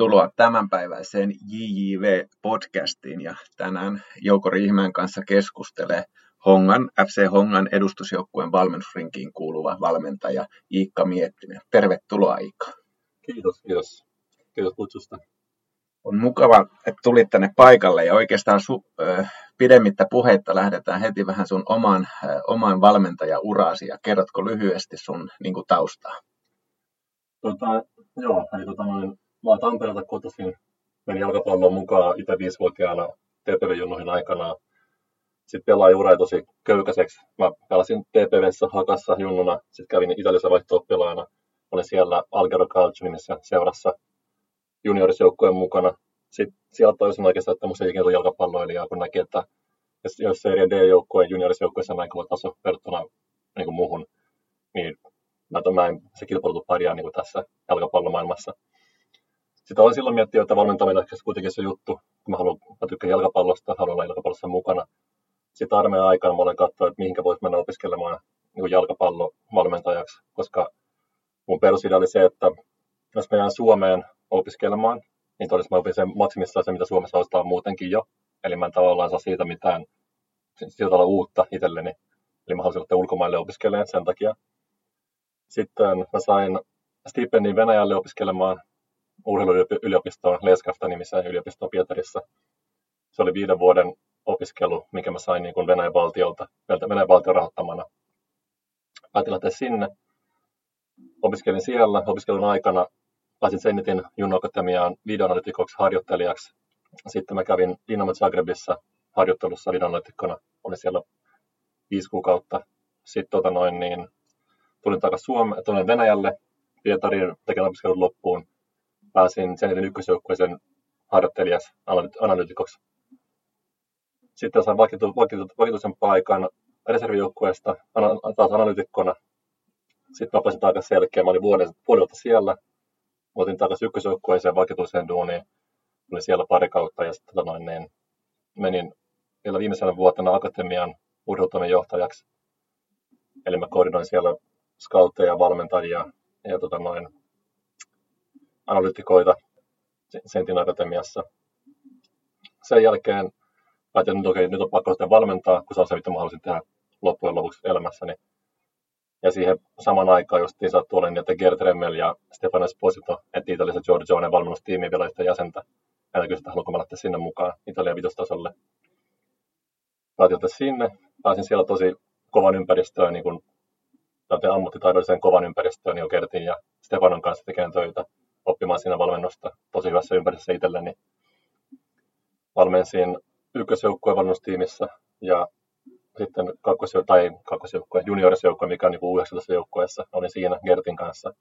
Tervetuloa tämänpäiväiseen JJV-podcastiin ja tänään Jouko Riihimäen kanssa keskustelee Hongan, FC Hongan edustusjoukkueen valmennusrinkiin kuuluva valmentaja Iikka Miettinen. Tervetuloa Iikka. Kiitos, kiitos. Kiitos kutsusta. On mukava, että tulit tänne paikalle ja oikeastaan su, äh, pidemmittä puheitta lähdetään heti vähän sun oman, äh, oman valmentajauraasi ja kerrotko lyhyesti sun niin kuin, taustaa? Tota, joo, eli tota, noin, mä oon Tampereelta kotoisin, menin jalkapallon mukaan itse viisivuotiaana TPV-junnuihin aikana. Sitten ura tosi köykäiseksi. Mä pelasin TPVssä Hakassa junnuna, sitten kävin Italiassa vaihto-oppilaana. Olin siellä Algero Calcio nimessä seurassa juniorisjoukkueen mukana. Sitten sieltä tajusin oikeastaan, että musta ei ikinä jalkapalloilijaa, kun näki, että jos Serie D-joukkueen juniorisjoukkueessa näin kova taso verrattuna niin kuin muuhun, niin mä, mä en, se kilpailutu pärjää niin kuin tässä jalkapallomaailmassa. Sitä olen silloin miettinyt, että valmentaminen on kuitenkin se juttu, kun mä, haluan, mä tykkään jalkapallosta, haluan olla jalkapallossa mukana. Sitten armeijan aikana mä olen katsonut, että mihinkä voisi mennä opiskelemaan niin jalkapallovalmentajaksi, koska mun perusidea oli se, että jos mennään Suomeen opiskelemaan, niin todella mä opin sen maksimissaan se, mitä Suomessa ostaa muutenkin jo. Eli mä en tavallaan saa siitä mitään sillä tavalla uutta itselleni. Eli mä lähteä ulkomaille opiskelemaan sen takia. Sitten mä sain stipendin Venäjälle opiskelemaan urheiluyliopistoon, Leskafta nimiseen yliopistoon Pietarissa. Se oli viiden vuoden opiskelu, mikä mä sain niin kuin Venäjän valtiolta, Venäjän valtion rahoittamana. Päätin lähteä sinne. Opiskelin siellä. Opiskelun aikana pääsin Zenitin Junno Akatemiaan videoanalytikoksi harjoittelijaksi. Sitten mä kävin Dynamo Zagrebissa harjoittelussa videoanalytikkona. Olin siellä viisi kuukautta. Sitten tota noin, niin, tulin takaisin Suomeen, tulin Venäjälle Pietariin tekemään opiskelun loppuun. Pääsin Zenitin ykkösjoukkueeseen harjoittelijaksi analytikoksi. Sitten sain vakituisen paikan reservijoukkueesta taas analytikkona. Sitten mä pääsin takaisin selkeä. Mä olin vuoden, puoli siellä otin takaisin ykkösjoukkueeseen vakituiseen duuniin. Olin siellä pari kautta ja sitten tota noin, niin menin vielä viimeisenä vuotena akatemian urheilutoimen johtajaksi. Eli mä koordinoin siellä scoutteja, valmentajia ja tota noin, analytikoita Sentin akatemiassa. Sen jälkeen päätin, että okay, nyt on pakko sitten valmentaa, kun se on se, mitä mä halusin tehdä loppujen lopuksi elämässäni. Ja siihen saman aikaan justiin sattui olemaan, että Gert Remmel ja Stefano Esposito etti Italiassa Giorgionen valmennustiimiin vielä yhtä jäsentä. Hän kysyi, että haluanko mä lähteä sinne mukaan Italian vitostasolle. Päätin sinne. Pääsin siellä tosi kovan ympäristöön, niin kuin ammattitaidolliseen kovan ympäristöön, niin Gertin ja Stefanon kanssa tekemään töitä, oppimaan siinä valmennusta tosi hyvässä ympäristössä itselleni. Valmensin ykkösjoukkueen valmennustiimissä ja sitten kakkosjoukkue, tai kakkosjoukkue, juniorisjoukkue, mikä on niin 19 joukkueessa. Olin siinä Gertin kanssa.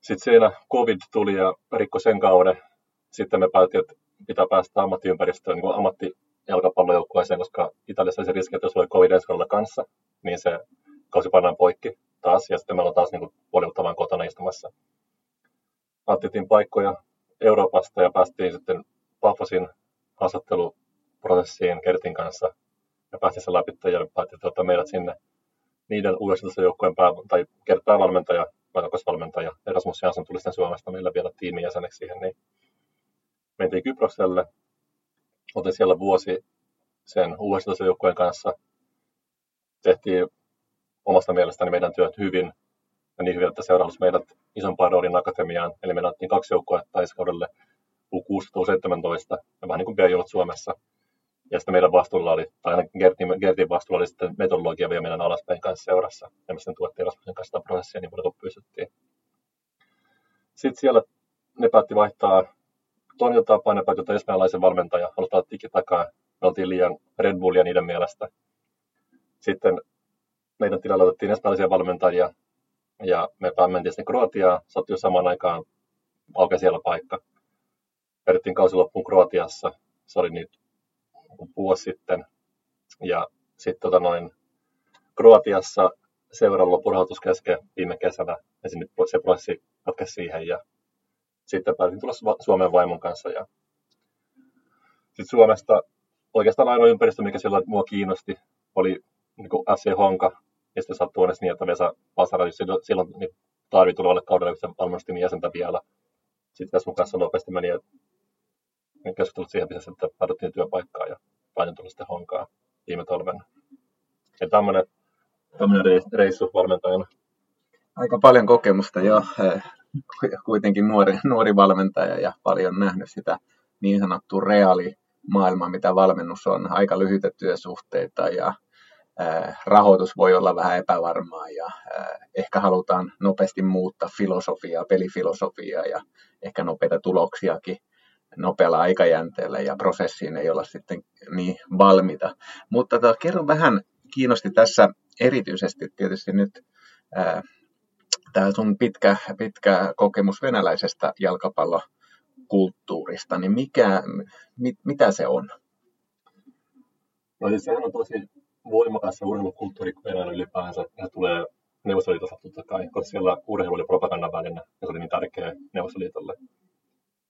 Sitten siinä covid tuli ja rikko sen kauden. Sitten me päätettiin, että pitää päästä ammattiympäristöön, niin ammattijalkapallojoukkueeseen, koska Italiassa se riski, että jos oli covid ensi kanssa, niin se kausi pannaan poikki taas, ja sitten meillä on taas niin puolivuotta kotona istumassa. Antittiin paikkoja Euroopasta ja päästiin sitten Pafosin haastattelu prosessiin Kertin kanssa ja päästiin sen läpi ja päätin ottaa meidät sinne. Niiden uudessa joukkojen pää, tai Kert päävalmentaja, valmentaja Erasmus Jansson tuli sitten Suomesta meillä vielä tiimin jäseneksi siihen, niin mentiin Kyprokselle, otin siellä vuosi sen uudessa joukkojen kanssa, tehtiin omasta mielestäni meidän työt hyvin, ja niin hyvin, että seuraavaksi meidät isompaan roolin akatemiaan, eli me otettiin kaksi joukkoa ensi kaudelle U16-17, ja vähän niin kuin b Suomessa, ja sitten meidän vastuulla oli, tai ainakin Gertin, Gertin vastuulla oli sitten metodologia meidän alaspäin kanssa seurassa. Ja me sitten tuettiin Rasmussen kanssa sitä prosessia niin paljon kuin pystyttiin. Sitten siellä ne päätti vaihtaa toimintatapaa, ne päätti ottaa espanjalaisen valmentaja, halutaan tiki takaa. Me oltiin liian Red Bullia niiden mielestä. Sitten meidän tilalle otettiin espanjalaisia valmentajia, ja me mentiin sitten Kroatiaan, sattui samaan aikaan auki siellä paikka. Vedettiin kausi loppuun Kroatiassa. Se oli nyt vuosi sitten. Ja sitten tota noin, Kroatiassa seuran loppurahoitus kesken viime kesänä, ja se prosessi katkesi siihen, ja sitten päätin tulla Suomen vaimon kanssa. Ja sitten Suomesta oikeastaan ainoa ympäristö, mikä silloin mua kiinnosti, oli niin FC Honka, ja sitten sattui onneksi niin, että Vesa Pasara silloin, niin Tarvi tulevalle kaudelle valmennustin jäsentä vielä, sitten tässä mun kanssa nopeasti meni ja keskustelut siihen pitäisi, että päädyttiin työpaikkaan ja painin tuli sitten honkaa viime talvena. Ja tämmöinen, tämmöinen reissu valmentajana. Aika paljon kokemusta jo, kuitenkin nuori, nuori valmentaja ja paljon nähnyt sitä niin sanottua reaalimaailmaa, mitä valmennus on, aika lyhyitä työsuhteita ja rahoitus voi olla vähän epävarmaa ja ehkä halutaan nopeasti muuttaa filosofiaa, pelifilosofiaa ja ehkä nopeita tuloksiakin nopealla aikajänteellä ja prosessiin ei olla sitten niin valmiita. Mutta tota, kerro vähän, kiinnosti tässä erityisesti tietysti nyt tämä sun pitkä, pitkä kokemus venäläisestä jalkapallokulttuurista, niin mikä, mit, mitä se on? No siis sehän on tosi voimakas se urheilukulttuuri Venäjällä ylipäänsä. Ja tulee Neuvostoliitosta totta kai, koska siellä urheilu oli propagandan ja se oli niin tärkeä Neuvostoliitolle.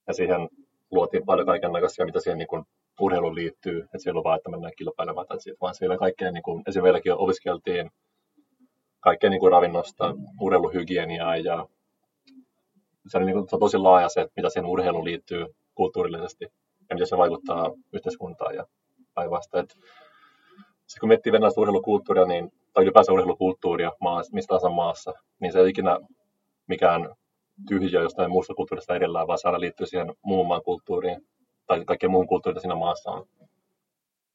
Ja siihen luotiin paljon kaikenlaisia, mitä siihen niin urheiluun liittyy, että siellä on vaan, että mennään kilpailemaan tai siitä, vaan siellä kaikkea, niin kuin, esimerkiksi meilläkin opiskeltiin kaikkea niin kuin ravinnosta, urheiluhygieniaa ja se on, niin kuin, se on tosi laaja se, mitä siihen urheiluun liittyy kulttuurillisesti ja miten se vaikuttaa yhteiskuntaan ja päinvastoin. Sitten kun miettii venäläistä urheilukulttuuria, niin, tai ylipäänsä urheilukulttuuria maa, mistä tahansa maassa, niin se ei ikinä mikään tyhjiö jostain muusta kulttuurista edellään, vaan se aina liittyy siihen muun maan kulttuuriin tai kaikkeen muuhun kulttuuriin, siinä maassa on.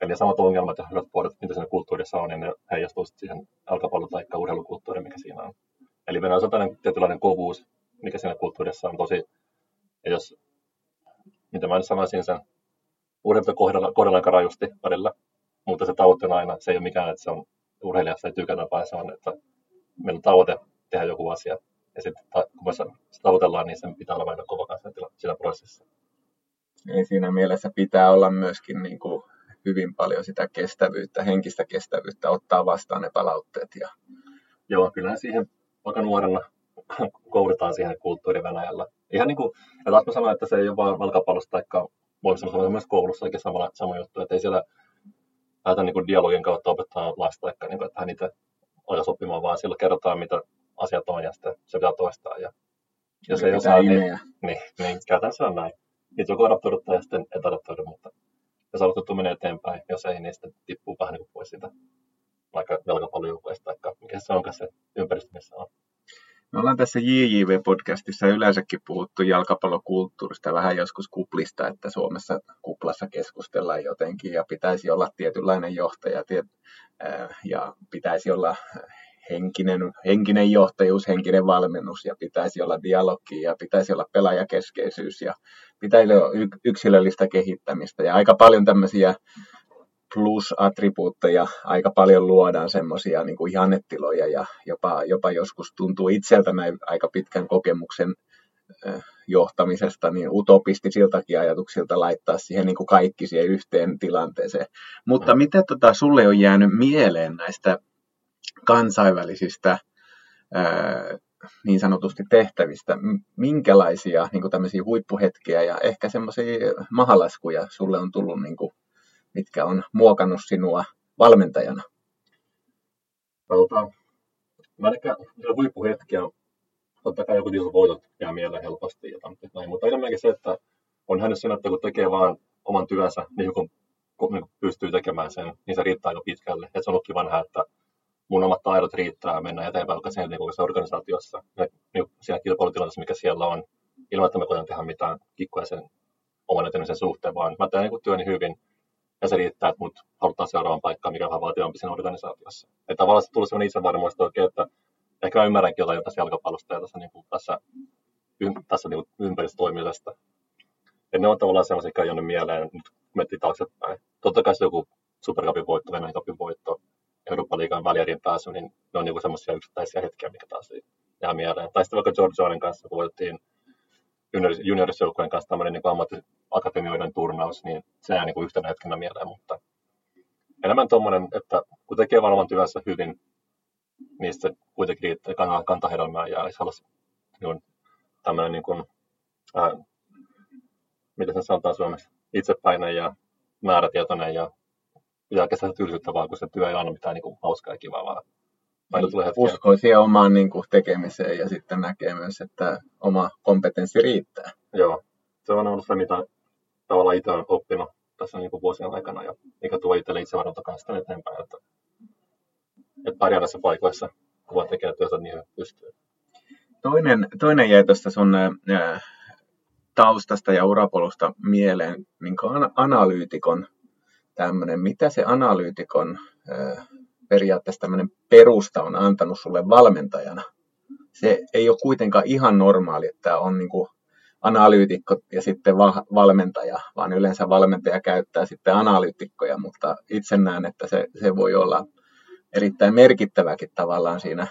Eli samat ongelmat ja hyvät puolet, mitä siinä kulttuurissa on, niin ne heijastuu siihen jalkapallo- tai urheilukulttuuriin, mikä siinä on. Eli Venäjä on tällainen tietynlainen kovuus, mikä siinä kulttuurissa on tosi, ja jos, mitä mä nyt sanoisin sen, urheilta kohdella, kohdellaan aika rajusti välillä, mutta se tavoite on aina, se ei ole mikään, että se on urheilijasta ei tykätä, vaan se on, että meillä on tavoite tehdä joku asia, ja sitten kun me sitä tavoitellaan, niin sen pitää olla aina kova kanssa siinä prosessissa. Eli siinä mielessä pitää olla myöskin niin kuin hyvin paljon sitä kestävyyttä, henkistä kestävyyttä, ottaa vastaan ne palautteet. Ja... Joo, kyllä siihen vaikka nuorena koulutaan siihen kulttuuri Venäjällä. Ihan niin kuin, ja taas mä sanoin, että se ei ole vain jalkapallossa, tai voisi sanoa myös koulussa oikein sama, sama juttu, että ei siellä lähdetä niin dialogin kautta opettaa lasta, että, niin kuin, että hän itse aja sopimaan, vaan sillä kerrotaan, mitä asiat on, ja sitten se pitää toistaa. Ja jos ei osaa, niin, niin, niin käytännössä on näin. Niitä joko adaptoida tai sitten et adaptoida, mutta jos aloitettu menee eteenpäin, jos ei, niin sitten tippuu vähän niin kuin pois siitä vaikka jalkapallojoukkueesta, tai mikä se onkaan se ympäristö, missä on. Me ollaan tässä JJV-podcastissa yleensäkin puhuttu jalkapallokulttuurista, vähän joskus kuplista, että Suomessa kuplassa keskustellaan jotenkin ja pitäisi olla tietynlainen johtaja ja pitäisi olla henkinen, henkinen johtajuus, henkinen valmennus ja pitäisi olla dialogi ja pitäisi olla pelaajakeskeisyys ja pitäisi olla yksilöllistä kehittämistä ja aika paljon tämmöisiä plus-attribuutteja aika paljon luodaan semmoisia niin kuin ihannetiloja ja jopa, jopa joskus tuntuu itseltä näin aika pitkän kokemuksen johtamisesta niin utopistisiltakin ajatuksilta laittaa siihen niin kuin kaikki siihen yhteen tilanteeseen. Mutta mm. mitä tota, sulle on jäänyt mieleen näistä kansainvälisistä niin sanotusti tehtävistä, minkälaisia niin kuin tämmöisiä huippuhetkiä ja ehkä semmoisia mahalaskuja sulle on tullut, niin kuin, mitkä on muokannut sinua valmentajana? Tota, mä ehkä huippuhetkiä, totta kai joku tietysti voitot jää mieleen helposti ja näin, mutta enemmänkin se, että on hänet sen, että kun tekee vaan oman työnsä, niin kun, kun niin pystyy tekemään sen, niin se riittää aika pitkälle. Et se on ollut kiva nähdä, että mun omat taidot riittää mennä eteenpäin vaikka sen niin organisaatiossa, niin siinä kilpailutilanteessa, mikä siellä on, ilman, että mä koitan tehdä mitään kikkoja sen oman etenemisen suhteen, vaan mä teen niin työni hyvin, ja se riittää, että mut halutaan seuraavan paikkaan, mikä vähän vaativampi siinä organisaatiossa. Että tavallaan se tuli sellainen itsevarmuus, että oikein, että ehkä mä ymmärränkin jotain tässä jalkapallosta ja tässä, niin kuin, tässä, ym, tässä niin ympäristötoimimisesta. Ja ne on tavallaan sellaisia, jotka on mieleen, nyt miettii taaksepäin. Totta kai se joku Supercupin voitto, Venäjän Cupin voitto, Euroopan liigan väljärin pääsy, niin ne on niin semmoisia yksittäisiä hetkiä, mikä taas jää mieleen. Tai sitten vaikka George Jonen kanssa, kun voitettiin juniorisjoukkojen kanssa tämmöinen niin ammattiakatemioiden turnaus, niin se jää niin yhtenä hetkenä mieleen, mutta enemmän tuommoinen, että kun tekee vaan oman työnsä hyvin, niin se kuitenkin riittää kantaa, kantaa hedelmää ja jos haluaisi niin tämmöinen niin kuin, äh, miten se sanotaan suomeksi, itsepäinen ja määrätietoinen ja pitää kestä tylsyttä vaan, kun se työ ei aina mitään niin kuin hauskaa ja kivaa, vaan Aina tulee uskoo siihen omaan niin kuin, tekemiseen ja sitten näkee myös, että oma kompetenssi riittää. Joo, se on ollut se, mitä tavallaan itse olen oppinut tässä niin kuin vuosien aikana ja mikä tuo itselle itsevarmuutta kanssa eteenpäin, että, että pärjää näissä paikoissa, kun vaan tekee työtä niin pystyy. Toinen, toinen jäi tuosta sun äh, taustasta ja urapolusta mieleen, niin kuin analyytikon tämmöinen, mitä se analyytikon äh, periaatteessa tämmöinen perusta on antanut sulle valmentajana. Se ei ole kuitenkaan ihan normaali, että on niin kuin analyytikko ja sitten va- valmentaja, vaan yleensä valmentaja käyttää sitten analyytikkoja, mutta itse näen, että se, se voi olla erittäin merkittäväkin tavallaan siinä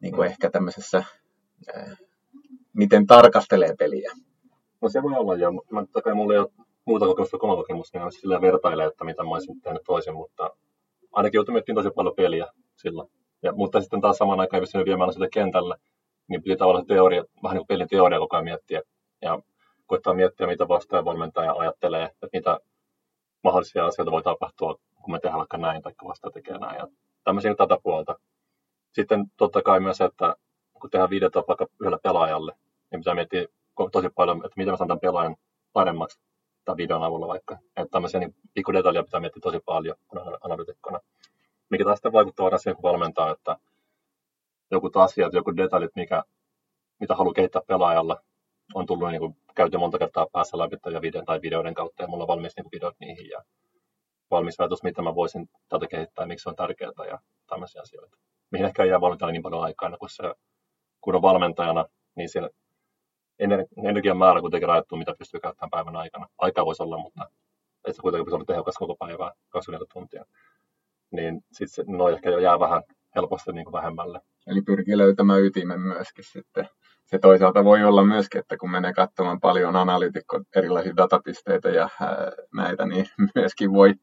niin kuin ehkä tämmöisessä, ää, miten tarkastelee peliä. No se voi olla, ja mä, totta kai mulla ei ole muuta kokemusta kuin kokemusta, niin sillä vertailee, että mitä mä olisin tehnyt toisin, mutta ainakin joutui miettimään tosi paljon peliä silloin. Ja, mutta sitten taas samaan aikaan ei pystynyt viemään sille kentälle, niin piti tavallaan teoria, vähän niin kuin pelin teoria koko ajan miettiä. Ja koittaa miettiä, mitä vastaan valmentaja ajattelee, että mitä mahdollisia asioita voi tapahtua, kun me tehdään vaikka näin, tai vasta tekee näin. Ja tämmöisiä tätä puolta. Sitten totta kai myös, että kun tehdään videota vaikka yhdelle pelaajalle, niin pitää miettiä tosi paljon, että miten mä saan tämän pelaajan paremmaksi tämän videon avulla vaikka. Että tämmöisiä niin pikkudetaljeja pitää miettiä tosi paljon analytikkona. Mikä taas sitten vaikuttaa asiaan, kun valmentaa, että joku asiat, joku detaljit, mikä, mitä haluaa kehittää pelaajalla, on tullut niin kuin, käyty monta kertaa päässä läpi ja videon tai videoiden kautta, ja mulla on valmis niin kuin, videot niihin, ja valmis ajatus, mitä mä voisin tätä kehittää, miksi se on tärkeää, ja tämmöisiä asioita. Mihin ehkä ei jää valmentajana niin paljon aikaa, kun, se, kun on valmentajana, niin siellä energian määrä kuitenkin rajattu, mitä pystyy käyttämään päivän aikana. Aikaa voisi olla, mutta ei se kuitenkin olla tehokas koko päivää, 24 tuntia. Niin sitten no ehkä jää vähän helposti niin kuin vähemmälle. Eli pyrkii löytämään ytimen myöskin sitten. Se toisaalta voi olla myöskin, että kun menee katsomaan paljon analytikko erilaisia datapisteitä ja näitä, niin myöskin voi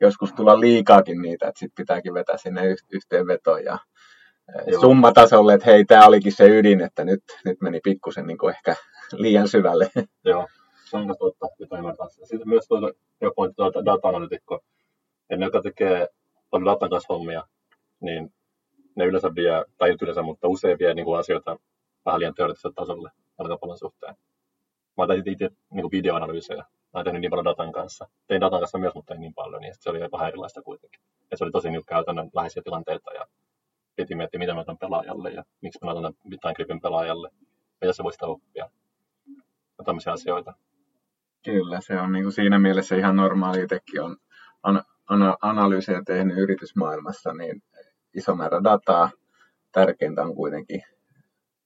joskus tulla liikaakin niitä, että sitten pitääkin vetää sinne yhteenvetoon ja Summatasolle, että hei, tämä olikin se ydin, että nyt, nyt meni pikkusen niin ehkä liian syvälle. Joo, se on totta, mitä ymmärtää. Sitten myös tuo jo pointti tuo data-analytikko, että ne, jotka tekee paljon datan kanssa hommia, niin ne yleensä vie, tai ei yleensä, mutta usein vie niin kuin asioita vähän liian teoreettiselle tasolle jalkapallon suhteen. Mä oon tehnyt itse niin videoanalyysejä. Mä oon tehnyt niin paljon datan kanssa. Tein datan kanssa myös, mutta ei niin paljon, niin se oli vähän erilaista kuitenkin. Ja se oli tosi niin käytännön läheisiä tilanteita ja piti miettiä, mitä mä otan pelaajalle ja miksi mä otan mitään gripin pelaajalle. Mitä se voisi oppia. Ja tämmöisiä asioita. Kyllä, se on niin kuin siinä mielessä ihan normaali. Itsekin on an- ana- analyysejä tehnyt yritysmaailmassa, niin iso määrä dataa. Tärkeintä on kuitenkin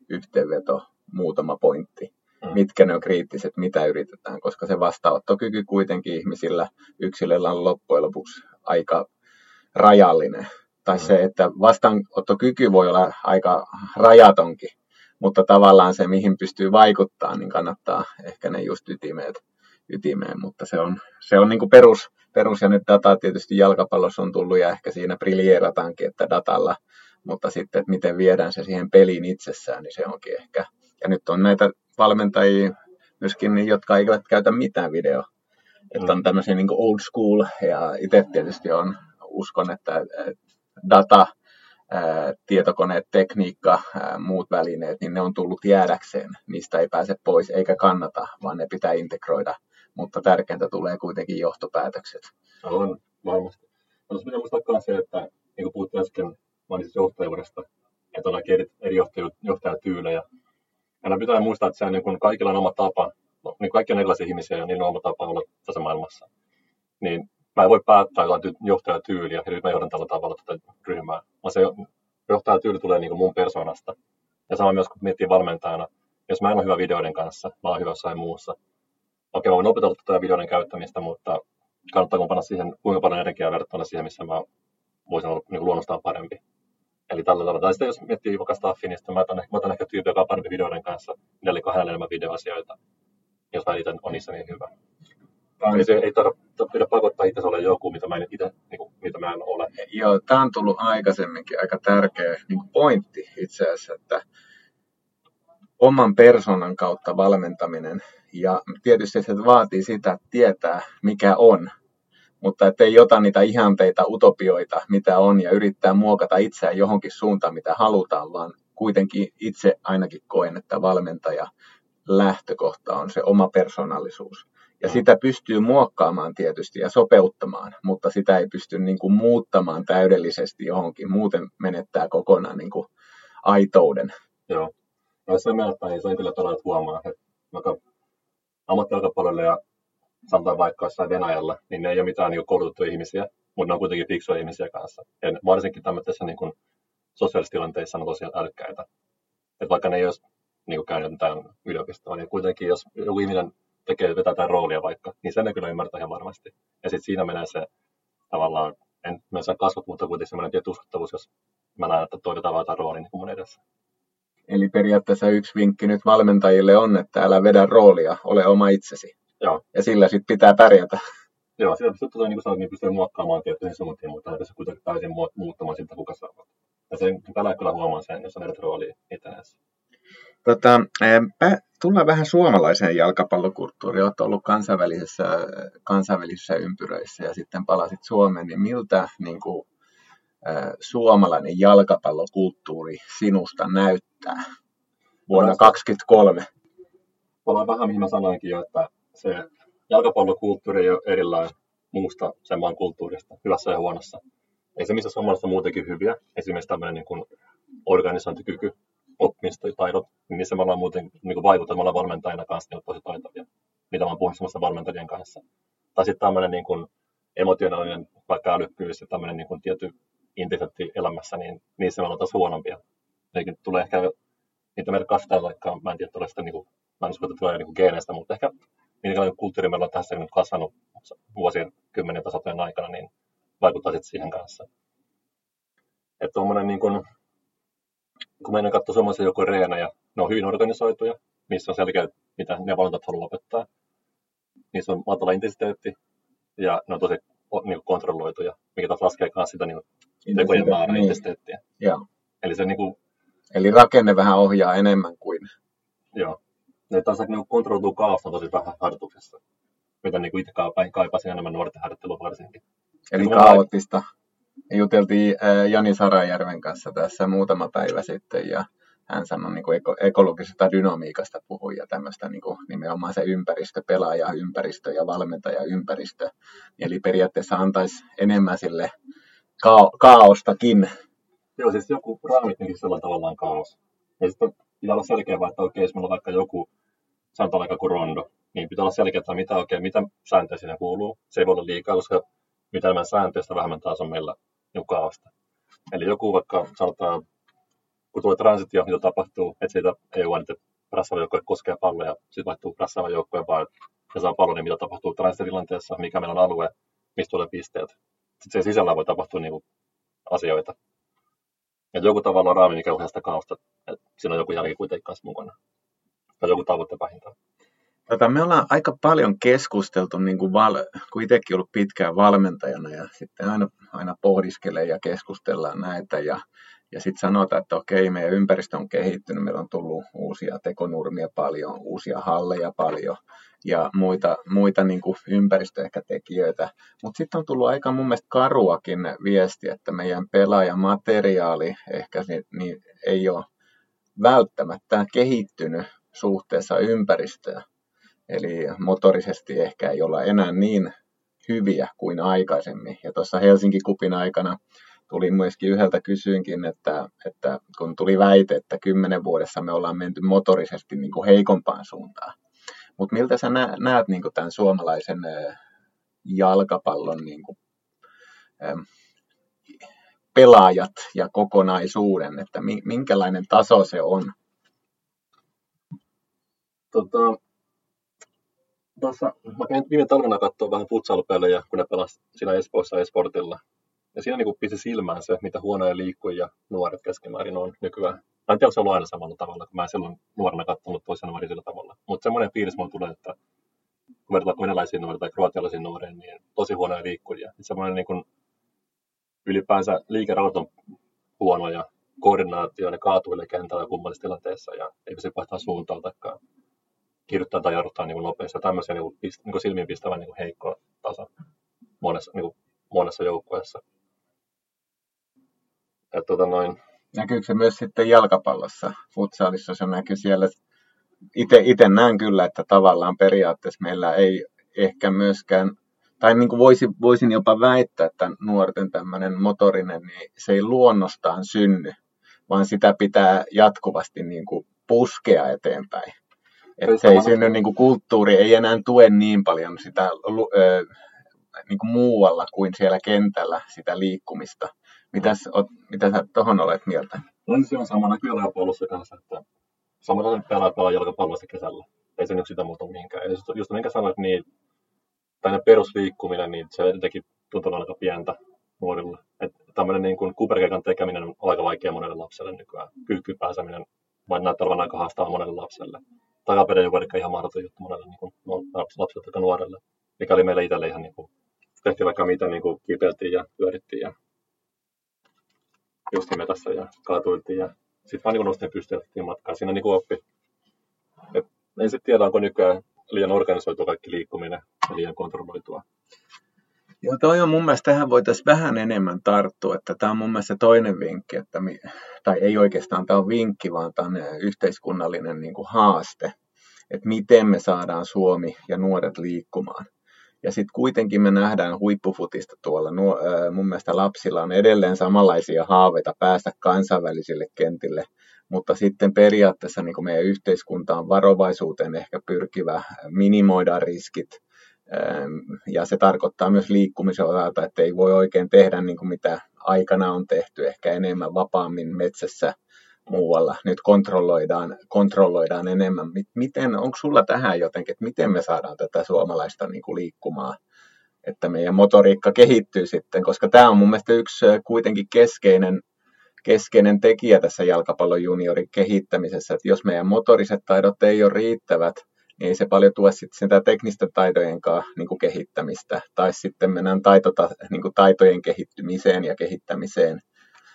yhteenveto, muutama pointti. Mm. Mitkä ne on kriittiset, mitä yritetään, koska se vastaanottokyky kuitenkin ihmisillä yksilöllä on loppujen lopuksi aika rajallinen. Tai mm. se, että vastaanottokyky voi olla aika rajatonkin, mutta tavallaan se, mihin pystyy vaikuttaa, niin kannattaa ehkä ne just ytimeet, ytimeen, mutta se on, se on niin kuin perus, perus, ja nyt dataa tietysti jalkapallossa on tullut, ja ehkä siinä briljeerataankin, että datalla, mutta sitten, että miten viedään se siihen peliin itsessään, niin se onkin ehkä. Ja nyt on näitä valmentajia myöskin, jotka eivät käytä mitään video. Että on mm. tämmöisiä niin old school, ja itse tietysti on, uskon, että data, tietokoneet, tekniikka, muut välineet, niin ne on tullut jäädäkseen. Niistä ei pääse pois eikä kannata, vaan ne pitää integroida mutta tärkeintä tulee kuitenkin johtopäätökset. On, varmasti. No, pitää muistaa myös se, että niin kuin puhuttiin äsken mainitsit johtajuudesta, että on eri, eri johtajatyylejä. Ja pitää muistaa, että se on niin kuin kaikilla on oma tapa. No, niin kaikki on erilaisia ihmisiä ja niillä on oma tapa olla tässä maailmassa. Niin mä en voi päättää jotain johtajatyyliä, eli mä johdan tällä tavalla johtajatyyli tulee niin kuin mun persoonasta. Ja sama myös, kun miettii valmentajana, jos mä en ole hyvä videoiden kanssa, mä oon hyvä jossain muussa, okei, mä voin opetella tätä videoiden käyttämistä, mutta kannattaako panna siihen kuinka paljon energiaa verrattuna siihen, missä mä voisin olla niin luonnostaan parempi. Eli tällä tavalla. Tai sitten jos miettii vaikka staffi, niin mä otan, mä otan ehkä tyyppi, joka on parempi videoiden kanssa, eli hänelle enemmän videoasioita, jos mä itse on niissä niin hyvä. Eli se ei tarvitse pidä pakottaa itse olla joku, mitä mä en, itse, niin kuin, mitä mä en ole. Joo, tämä on tullut aikaisemminkin aika tärkeä niin pointti itse asiassa, että oman persoonan kautta valmentaminen. Ja tietysti se vaatii sitä, että tietää, mikä on. mutta ettei ota niitä ihanteita, utopioita, mitä on, ja yrittää muokata itseään johonkin suuntaan, mitä halutaan, vaan kuitenkin itse ainakin koen, että valmentaja lähtökohta on se oma persoonallisuus. Ja mm. sitä pystyy muokkaamaan tietysti ja sopeuttamaan, mutta sitä ei pysty niin kuin muuttamaan täydellisesti johonkin. Muuten menettää kokonaan niin kuin aitouden. Joo. Ja se menettää, niin se on kyllä todella huomaa, että vaikka ammattijalkapallolle ja sanotaan vaikka jossain Venäjällä, niin ne ei ole mitään niin koulutettuja ihmisiä, mutta ne on kuitenkin fiksuja ihmisiä kanssa. Ja varsinkin tämmöisissä niin kuin, sosiaalisissa tilanteissa on tosiaan älykkäitä. Et vaikka ne ei olisi niin käynyt mitään yliopistoa, niin kuitenkin jos joku ihminen tekee, vetää jotain roolia vaikka, niin sen ne kyllä ymmärtää ihan varmasti. Ja sitten siinä menee se tavallaan, en mä saa kasvot, mutta kuitenkin semmoinen tietty uskottavuus, jos mä näen, että toi vetää jotain roolia niin mun edessä. Eli periaatteessa yksi vinkki nyt valmentajille on, että älä vedä roolia, ole oma itsesi. Joo. Ja sillä sitten pitää pärjätä. Joo, sillä pystyy, niin kuin sanoit, niin pystyy muokkaamaan tiettyihin suuntiin, mutta ei tässä kuitenkin täysin muuttamaan sitä, kuka saa. Ja sen tällä kyllä huomaa sen, jos on eri roolia itsenässä. Tota, tullaan vähän suomalaiseen jalkapallokulttuuriin. Olet ollut kansainvälisissä, kansainvälisissä ympyröissä ja sitten palasit Suomeen. Niin miltä niin kuin, suomalainen jalkapallokulttuuri sinusta näyttää vuonna 2023? Palaan vähän mihin mä sanoinkin jo, että se jalkapallokulttuuri ei ole erilainen muusta sen maan kulttuurista, hyvässä ja huonossa. Ei se missä suomalaisessa muutenkin hyviä. Esimerkiksi tämmöinen niin kuin organisointikyky, oppimistaidot, niin ollaan muuten niin vaikutelmalla valmentajina kanssa niin tosi taitavia, mitä mä oon valmentajien kanssa. Tai sitten tämmöinen niin kuin emotionaalinen vaikka älykkyys ja tämmöinen niin kuin tietty intensiteetti elämässä, niin niissä me ollaan taas huonompia. Nekin tulee ehkä, niitä meidän kasvataan vaikka, mä en tiedä, sitä, niin kuin, mä en usko, että tulee niin geeneistä, mutta ehkä minkälainen kulttuuri meillä on tässä nyt kasvanut vuosien kymmenen tasojen aikana, niin vaikuttaa sitten siihen kanssa. Että tuommoinen niin kuin, kun meidän katsoo suomalaisia joukkojen reenejä, ne on hyvin organisoituja, missä on selkeä, mitä ne valmentajat haluaa opettaa. Niissä on matala intensiteetti ja ne on tosi niin kuin kontrolloituja, mikä taas laskee myös sitä niin tekojen määrää niin. intensiteettiä. Joo. Eli, se, niin kuin, Eli rakenne vähän ohjaa enemmän kuin... Joo. Ne taas niin kontrolloituu kaosta tosi vähän harjoituksessa, mitä niin kuin itse kaipasin enemmän nuorten harjoittelua varsinkin. Eli kaoottista juteltiin Jani Sarajärven kanssa tässä muutama päivä sitten ja hän sanoi niin kuin ekologisesta dynamiikasta puhui ja tämmöistä niin kuin nimenomaan se ympäristö, pelaaja ympäristö ja valmentaja ympäristö. Eli periaatteessa antaisi enemmän sille ka- kaostakin. Joo, siis joku raamittikin sillä tavallaan kaos. Ja sitten pitää olla selkeä, että okei, jos meillä on vaikka joku, sanotaan vaikka kuin rondo, niin pitää olla selkeä, että mitä, okei, mitä sääntöjä siinä kuuluu. Se ei voi olla liikaa, koska mitä enemmän sääntöistä, vähemmän taas on meillä kaaosta. Eli joku vaikka sanotaan, kun tulee transitio, mitä tapahtuu, että siitä ei ole että prassaava joukkue koskee palloa ja sitten vaihtuu prassaava joukkue vaan, ja saa pallon, niin mitä tapahtuu transitilanteessa, mikä meillä on alue, mistä tulee pisteet. Sitten sen sisällä voi tapahtua niin kuin, asioita. Ja joku tavalla raami, mikä ohjaa sitä kaosta, että siinä on joku jälki kuitenkin kanssa mukana. Tai joku tavoite vähintään. Tota, me ollaan aika paljon keskusteltu, niin kuin val, kun itsekin ollut pitkään valmentajana ja sitten aina, aina pohdiskelee ja keskustellaan näitä ja, ja sitten sanotaan, että okei, meidän ympäristö on kehittynyt, meillä on tullut uusia tekonurmia paljon, uusia halleja paljon ja muita, muita niin kuin ympäristöehkätekijöitä. Mutta sitten on tullut aika mun mielestä karuakin viesti, että meidän pelaajamateriaali ehkä niin, niin ei ole välttämättä kehittynyt suhteessa ympäristöön. Eli motorisesti ehkä ei olla enää niin hyviä kuin aikaisemmin. Ja tuossa Helsinki-kupin aikana tuli myöskin yhdeltä kysyinkin, että, että kun tuli väite, että kymmenen vuodessa me ollaan menty motorisesti niin kuin heikompaan suuntaan. Mutta miltä sä näet niin kuin tämän suomalaisen jalkapallon niin kuin, pelaajat ja kokonaisuuden, että minkälainen taso se on? Tota, tuossa, mä kävin viime talvena katsoa vähän futsalpelejä, kun ne pelasivat siinä Espoossa Esportilla. Ja siinä niin pisti silmään se, mitä huonoja liikkujia nuoret keskimäärin on nykyään. Mä en tiedä, se on aina samalla tavalla, kun mä en silloin nuorena katsonut toisen nuoria sillä tavalla. Mutta semmoinen fiilis mulle tulee, että kun verrataan venäläisiin nuoriin tai kroatialaisiin nuoriin, niin tosi huonoja liikkujia. Semmoinen niin kuin, ylipäänsä liikeraudat on huonoja, koordinaatio, ne kaatuilee kentällä kummallisessa tilanteessa ja ei pysty vaihtaa suuntaan taikka kirjoittaa tai jarruttaa niin nopeasti. Tämmöisiä niin, pist, niin silmiinpistävän niin heikko taso monessa, niin kuin monessa joukkueessa. Tota noin. Näkyykö se myös sitten jalkapallossa? Futsalissa se näkyy siellä. Itse näen kyllä, että tavallaan periaatteessa meillä ei ehkä myöskään, tai niin kuin voisin, voisin jopa väittää, että nuorten tämmöinen motorinen, niin se ei luonnostaan synny, vaan sitä pitää jatkuvasti niin kuin puskea eteenpäin. Että se ei synny niin kuin kulttuuri, ei enää tue niin paljon sitä ö, niin kuin muualla kuin siellä kentällä sitä liikkumista. Mitäs, ot, mitä sä tuohon olet mieltä? No se on sama näkyy jalkapallossa kanssa, että samalla pelaa pelaa jalkapallossa kesällä. Ei se nyt sitä muuta mihinkään. Eli just, just minkä sanoit, niin tai perusliikkuminen, niin se jotenkin tuntuu aika pientä nuorille. Että tämmöinen niin kuin kuperkeikan tekeminen on aika vaikea monelle lapselle nykyään. Kyykkyyn pääseminen vain näyttää olevan aika haastavaa monelle lapselle. Takaperin joku ihan mahdoton juttu monelle niin kuin lapselle tai nuorelle. Mikä oli meille itselle ihan niin kuin, tehtiin vaikka mitä niin kuin kipeltiin ja pyörittiin ja just metassa ja kaatuiltiin ja sitten vaan niin nostin pystyyn matkaa. Siinä niin kuin oppi. Et en sitten tiedä, onko nykyään liian organisoitu kaikki liikkuminen ja liian kontrolloitua. Joo, toi on mun mielestä, tähän voitaisiin vähän enemmän tarttua, että tämä on mun mielestä toinen vinkki, että, tai ei oikeastaan tämä on vinkki, vaan tämä on yhteiskunnallinen niin kuin haaste, että miten me saadaan Suomi ja nuoret liikkumaan. Ja sitten kuitenkin me nähdään huippufutista tuolla. Nuo, mun mielestä lapsilla on edelleen samanlaisia haaveita päästä kansainvälisille kentille, mutta sitten periaatteessa niin meidän yhteiskunta on varovaisuuteen ehkä pyrkivä, minimoida riskit, ja se tarkoittaa myös liikkumisen osalta, että ei voi oikein tehdä niin kuin mitä aikana on tehty, ehkä enemmän vapaammin metsässä muualla. Nyt kontrolloidaan, kontrolloidaan enemmän. Miten, onko sulla tähän jotenkin, että miten me saadaan tätä suomalaista niin kuin liikkumaan, että meidän motoriikka kehittyy sitten, koska tämä on mun mielestä yksi kuitenkin keskeinen, keskeinen tekijä tässä jalkapallon juniorin kehittämisessä, että jos meidän motoriset taidot ei ole riittävät, niin ei se paljon tue sit sitä teknisten taitojen kanssa niin kuin kehittämistä, tai sitten mennään taitota, niin kuin taitojen kehittymiseen ja kehittämiseen.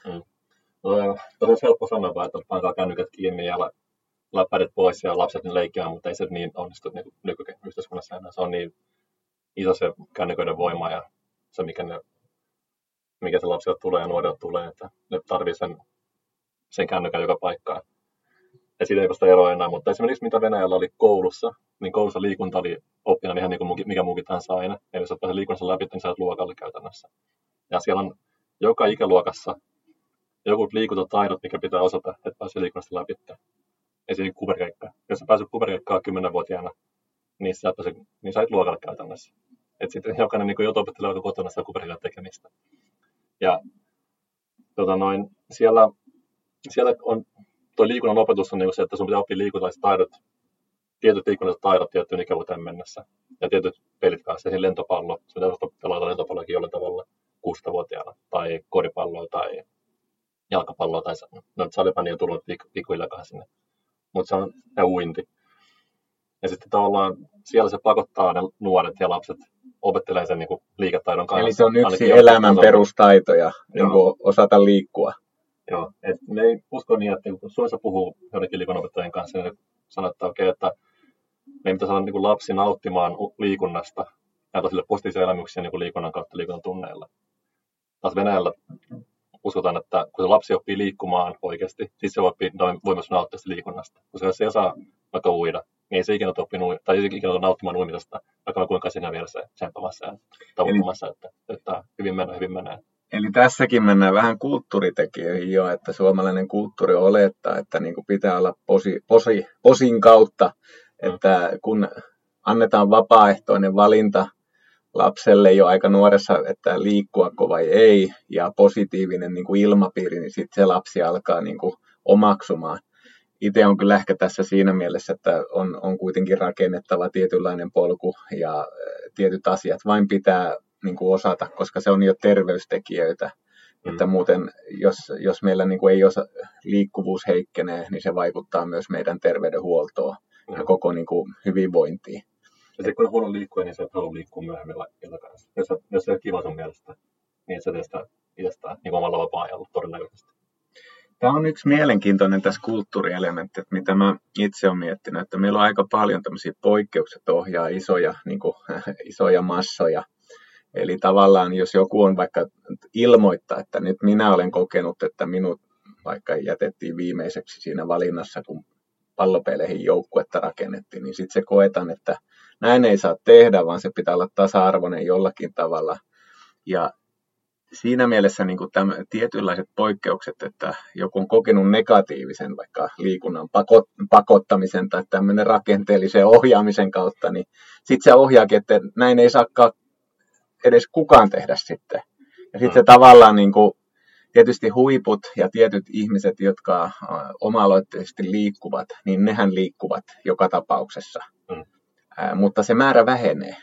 Mm. No, on helppo sanoa, että pankaa kännykät kiinni ja läppärit pois ja lapset niin leikkimään, mutta ei se niin onnistu niin nykyyhteiskunnassa enää. Se on niin iso se kännyköiden voima ja se, mikä, ne, mikä se lapsille tulee ja nuorille tulee, että ne tarvitsee sen, sen kännykän joka paikkaan ja siitä ei vasta eroa enää, mutta esimerkiksi mitä Venäjällä oli koulussa, niin koulussa liikunta oli oppina ihan niin kuin mikä muukin tahansa aina. Eli jos olet liikunnassa läpi, niin sä luokalle käytännössä. Ja siellä on joka ikäluokassa joku liikuntataidot, mikä pitää osata, että pääsee liikunnasta läpi. Esimerkiksi kuperkeikka. Jos sä pääset kuperkeikkaan kymmenenvuotiaana, niin sä, pääset, niin sä et luokalle käytännössä. Että sitten jokainen niin joutuu opettelemaan kotona sitä kuperkeikan tekemistä. Ja tota noin, siellä, siellä on tuo liikunnan opetus on niin se, että sun pitää oppia liikunnalliset taidot, tietyt liikunnalliset taidot tiettyyn ikävuoteen mennessä. Ja tietyt pelit kanssa, esimerkiksi lentopallo, sun pitää pelata lentopalloakin jollain tavalla 16-vuotiaana, tai koripalloa, tai jalkapalloa, tai no, salipani on tullut pikkuhiljaa sinne. Mutta se on ja uinti. Ja sitten tavallaan siellä se pakottaa ne nuoret ja lapset opettelee sen niin kuin liiketaidon kanssa. Eli se on yksi elämän perustaitoja, niin kuin osata liikkua. Joo, et me ei usko niin, että kun Suomessa puhuu joidenkin liikunnanopettajien kanssa, niin sanoo, että okei, että meidän pitäisi saada niin lapsi nauttimaan liikunnasta ja sille positiivisia elämyksiä niin liikunnan kautta liikuntatunneilla. Taas Venäjällä uskotaan, että kun se lapsi oppii liikkumaan oikeasti, siis se oppii voi myös nauttia sitä liikunnasta. Koska jos se ei saa vaikka uida, niin ei se ikinä oppi nui, tai ei ikinä nauttimaan uimisesta, vaikka mä kuinka siinä vieressä tsempamassa ja tavoittamassa, että, että hyvin menee, hyvin menee. Eli tässäkin mennään vähän kulttuuritekijöihin jo, että suomalainen kulttuuri olettaa, että niin kuin pitää olla posi, posi, posin kautta, että kun annetaan vapaaehtoinen valinta lapselle jo aika nuoressa, että liikkuako vai ei, ja positiivinen niin kuin ilmapiiri, niin sitten se lapsi alkaa niin kuin omaksumaan. Itse on kyllä ehkä tässä siinä mielessä, että on, on kuitenkin rakennettava tietynlainen polku ja tietyt asiat vain pitää niin kuin osata, koska se on jo terveystekijöitä. Mm. Että muuten, jos, jos meillä niin kuin ei osa, liikkuvuus heikkenee, niin se vaikuttaa myös meidän terveydenhuoltoon mm. ja koko niin kuin, hyvinvointiin. Ja sitten kun on huono liikkua, niin sä et halua liikkua myöhemmin kanssa. Jos, jos se on kiva sun mielestä, niin sä sitä itsestään niin omalla vapaa-ajalla todennäköisesti. Tämä on yksi mielenkiintoinen tässä kulttuurielementti, että mitä mä itse olen miettinyt, että meillä on aika paljon tämmöisiä poikkeukset ohjaa isoja, niin kuin, isoja massoja, Eli tavallaan jos joku on vaikka ilmoittaa, että nyt minä olen kokenut, että minut vaikka jätettiin viimeiseksi siinä valinnassa, kun pallopeleihin joukkuetta rakennettiin, niin sitten se koetaan, että näin ei saa tehdä, vaan se pitää olla tasa-arvoinen jollakin tavalla. Ja siinä mielessä niin kuin tämä, tietynlaiset poikkeukset, että joku on kokenut negatiivisen vaikka liikunnan pakot, pakottamisen tai tämmöinen rakenteellisen ohjaamisen kautta, niin sitten se ohjaakin, että näin ei saakaan edes kukaan tehdä sitten. Ja sitten se mm. tavallaan niin kuin, tietysti huiput ja tietyt ihmiset, jotka oma-aloitteisesti liikkuvat, niin nehän liikkuvat joka tapauksessa. Mm. Mutta se määrä vähenee.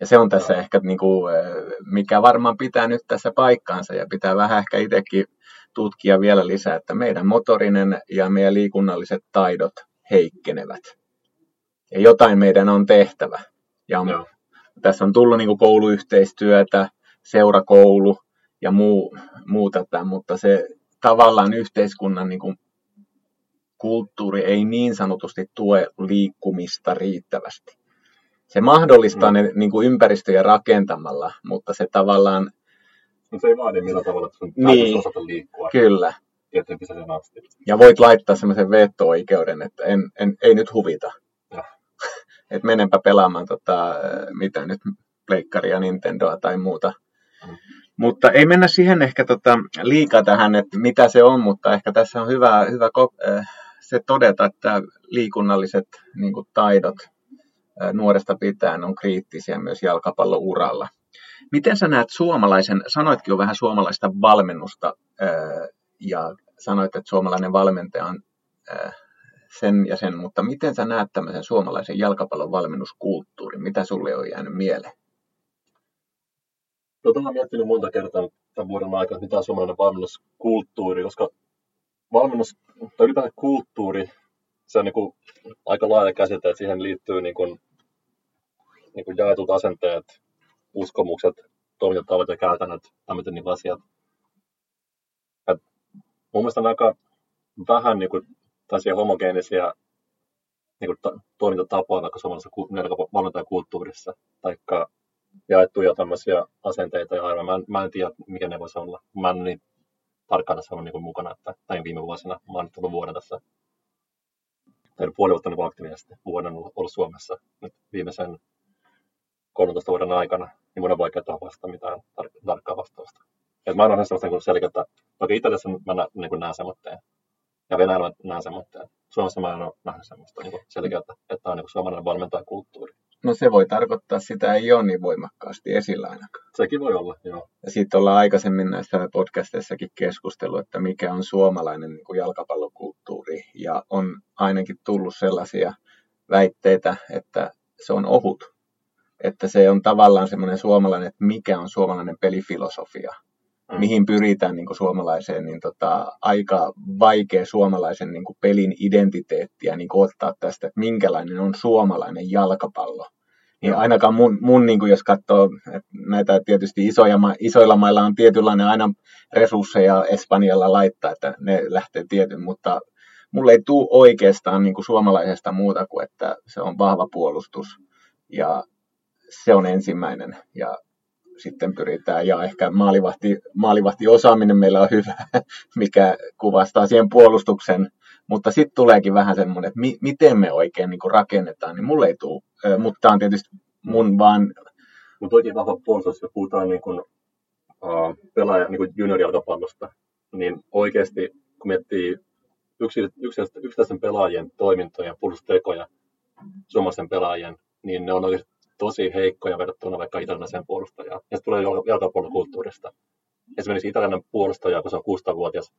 Ja se on tässä no. ehkä, niin kuin, mikä varmaan pitää nyt tässä paikkaansa ja pitää vähän ehkä itsekin tutkia vielä lisää, että meidän motorinen ja meidän liikunnalliset taidot heikkenevät. Ja jotain meidän on tehtävä. Ja on, no. tässä on tullut niin kuin kouluyhteistyötä, seurakoulu ja muu, muu tätä, mutta se tavallaan yhteiskunnan niin kuin, kulttuuri ei niin sanotusti tue liikkumista riittävästi se mahdollistaa mm. ne niin kuin ympäristöjä rakentamalla, mutta se tavallaan... Mutta se ei vaadi millä tavalla, että sun niin, osata liikkua. Kyllä. asti. Ja voit laittaa semmoisen veto-oikeuden, että en, en, ei nyt huvita. että menenpä pelaamaan tota, mitä nyt, pleikkaria, Nintendoa tai muuta. Mm. Mutta ei mennä siihen ehkä tota, liikaa tähän, että mitä se on, mutta ehkä tässä on hyvä, hyvä äh, se todeta, että liikunnalliset niin kuin, taidot nuoresta pitäen on kriittisiä myös jalkapallouralla. Miten sä näet suomalaisen, sanoitkin jo vähän suomalaista valmennusta ja sanoit, että suomalainen valmentaja on sen ja sen, mutta miten sä näet tämmöisen suomalaisen jalkapallon valmennuskulttuurin? Mitä sulle on jäänyt mieleen? No, tätä olen miettinyt monta kertaa tämän vuoden aikana, mitä on suomalainen valmennuskulttuuri, koska valmennus, tai ylipäätään kulttuuri, se on niin kuin aika laaja käsite, että siihen liittyy niin kuin niin kuin jaetut asenteet, uskomukset, toimintatavat ja käytännöt, tämmöiset niin asiat. Et mun mielestä on aika vähän niin kuin, homogeenisia niin kuin, toimintatapoja vaikka suomalaisessa valmentajakulttuurissa, tai jaettuja tämmöisiä asenteita ja aivan. Mä en, mä en tiedä, mikä ne voisi olla. Mä en niin tarkkaan tässä ollut niin mukana, että näin viime vuosina. Mä oon tullut vuoden tässä, tai puoli vuotta niin aktiivisesti vuoden ollut Suomessa nyt viimeisen 13 vuoden aikana, niin mun on vaikea tuohon vastata mitään tar- tarkkaa vastausta. Et mä en ole sellaista niin selkeää, toki Italiassa mä nä, niin näen semmoitteen, ja Venäjällä mä näen semmoitteen. Suomessa mä en ole nähnyt semmoista niin selkeää, että on niin suomalainen valmentajakulttuuri. No se voi tarkoittaa, että sitä ei ole niin voimakkaasti esillä ainakaan. Sekin voi olla, joo. Ja sitten ollaan aikaisemmin näissä podcasteissakin keskustellut, että mikä on suomalainen niin kuin jalkapallokulttuuri. Ja on ainakin tullut sellaisia väitteitä, että se on ohut että se on tavallaan semmoinen suomalainen, että mikä on suomalainen pelifilosofia. Mihin pyritään niin kuin suomalaiseen, niin tota, aika vaikea suomalaisen niin kuin pelin identiteettiä niin kuin ottaa tästä, että minkälainen on suomalainen jalkapallo. Niin mm. ainakaan mun, mun niin kuin jos katsoo, että näitä tietysti isoja, isoilla mailla on tietynlainen aina resursseja Espanjalla laittaa, että ne lähtee tietyn, mutta mulle ei tule oikeastaan niin kuin suomalaisesta muuta kuin, että se on vahva puolustus ja se on ensimmäinen ja sitten pyritään, ja ehkä maalivahti, maalivahti osaaminen meillä on hyvä, mikä kuvastaa siihen puolustuksen, mutta sitten tuleekin vähän semmoinen, että mi, miten me oikein niin rakennetaan, niin mulle ei tule, mutta tämä on tietysti mun vaan... Mutta oikein vahva puolustus, jos puhutaan niin kuin, uh, pelaaja, niin juniorijalkapallosta, niin oikeasti kun miettii yksittäisten pelaajien toimintoja, puolustustekoja, suomalaisten pelaajien, niin ne on oikeasti tosi heikkoja verrattuna vaikka italialaiseen puolustajaan. Ja se tulee jalkapallokulttuurista. Esimerkiksi italialainen puolustaja, kun se on 16-vuotias,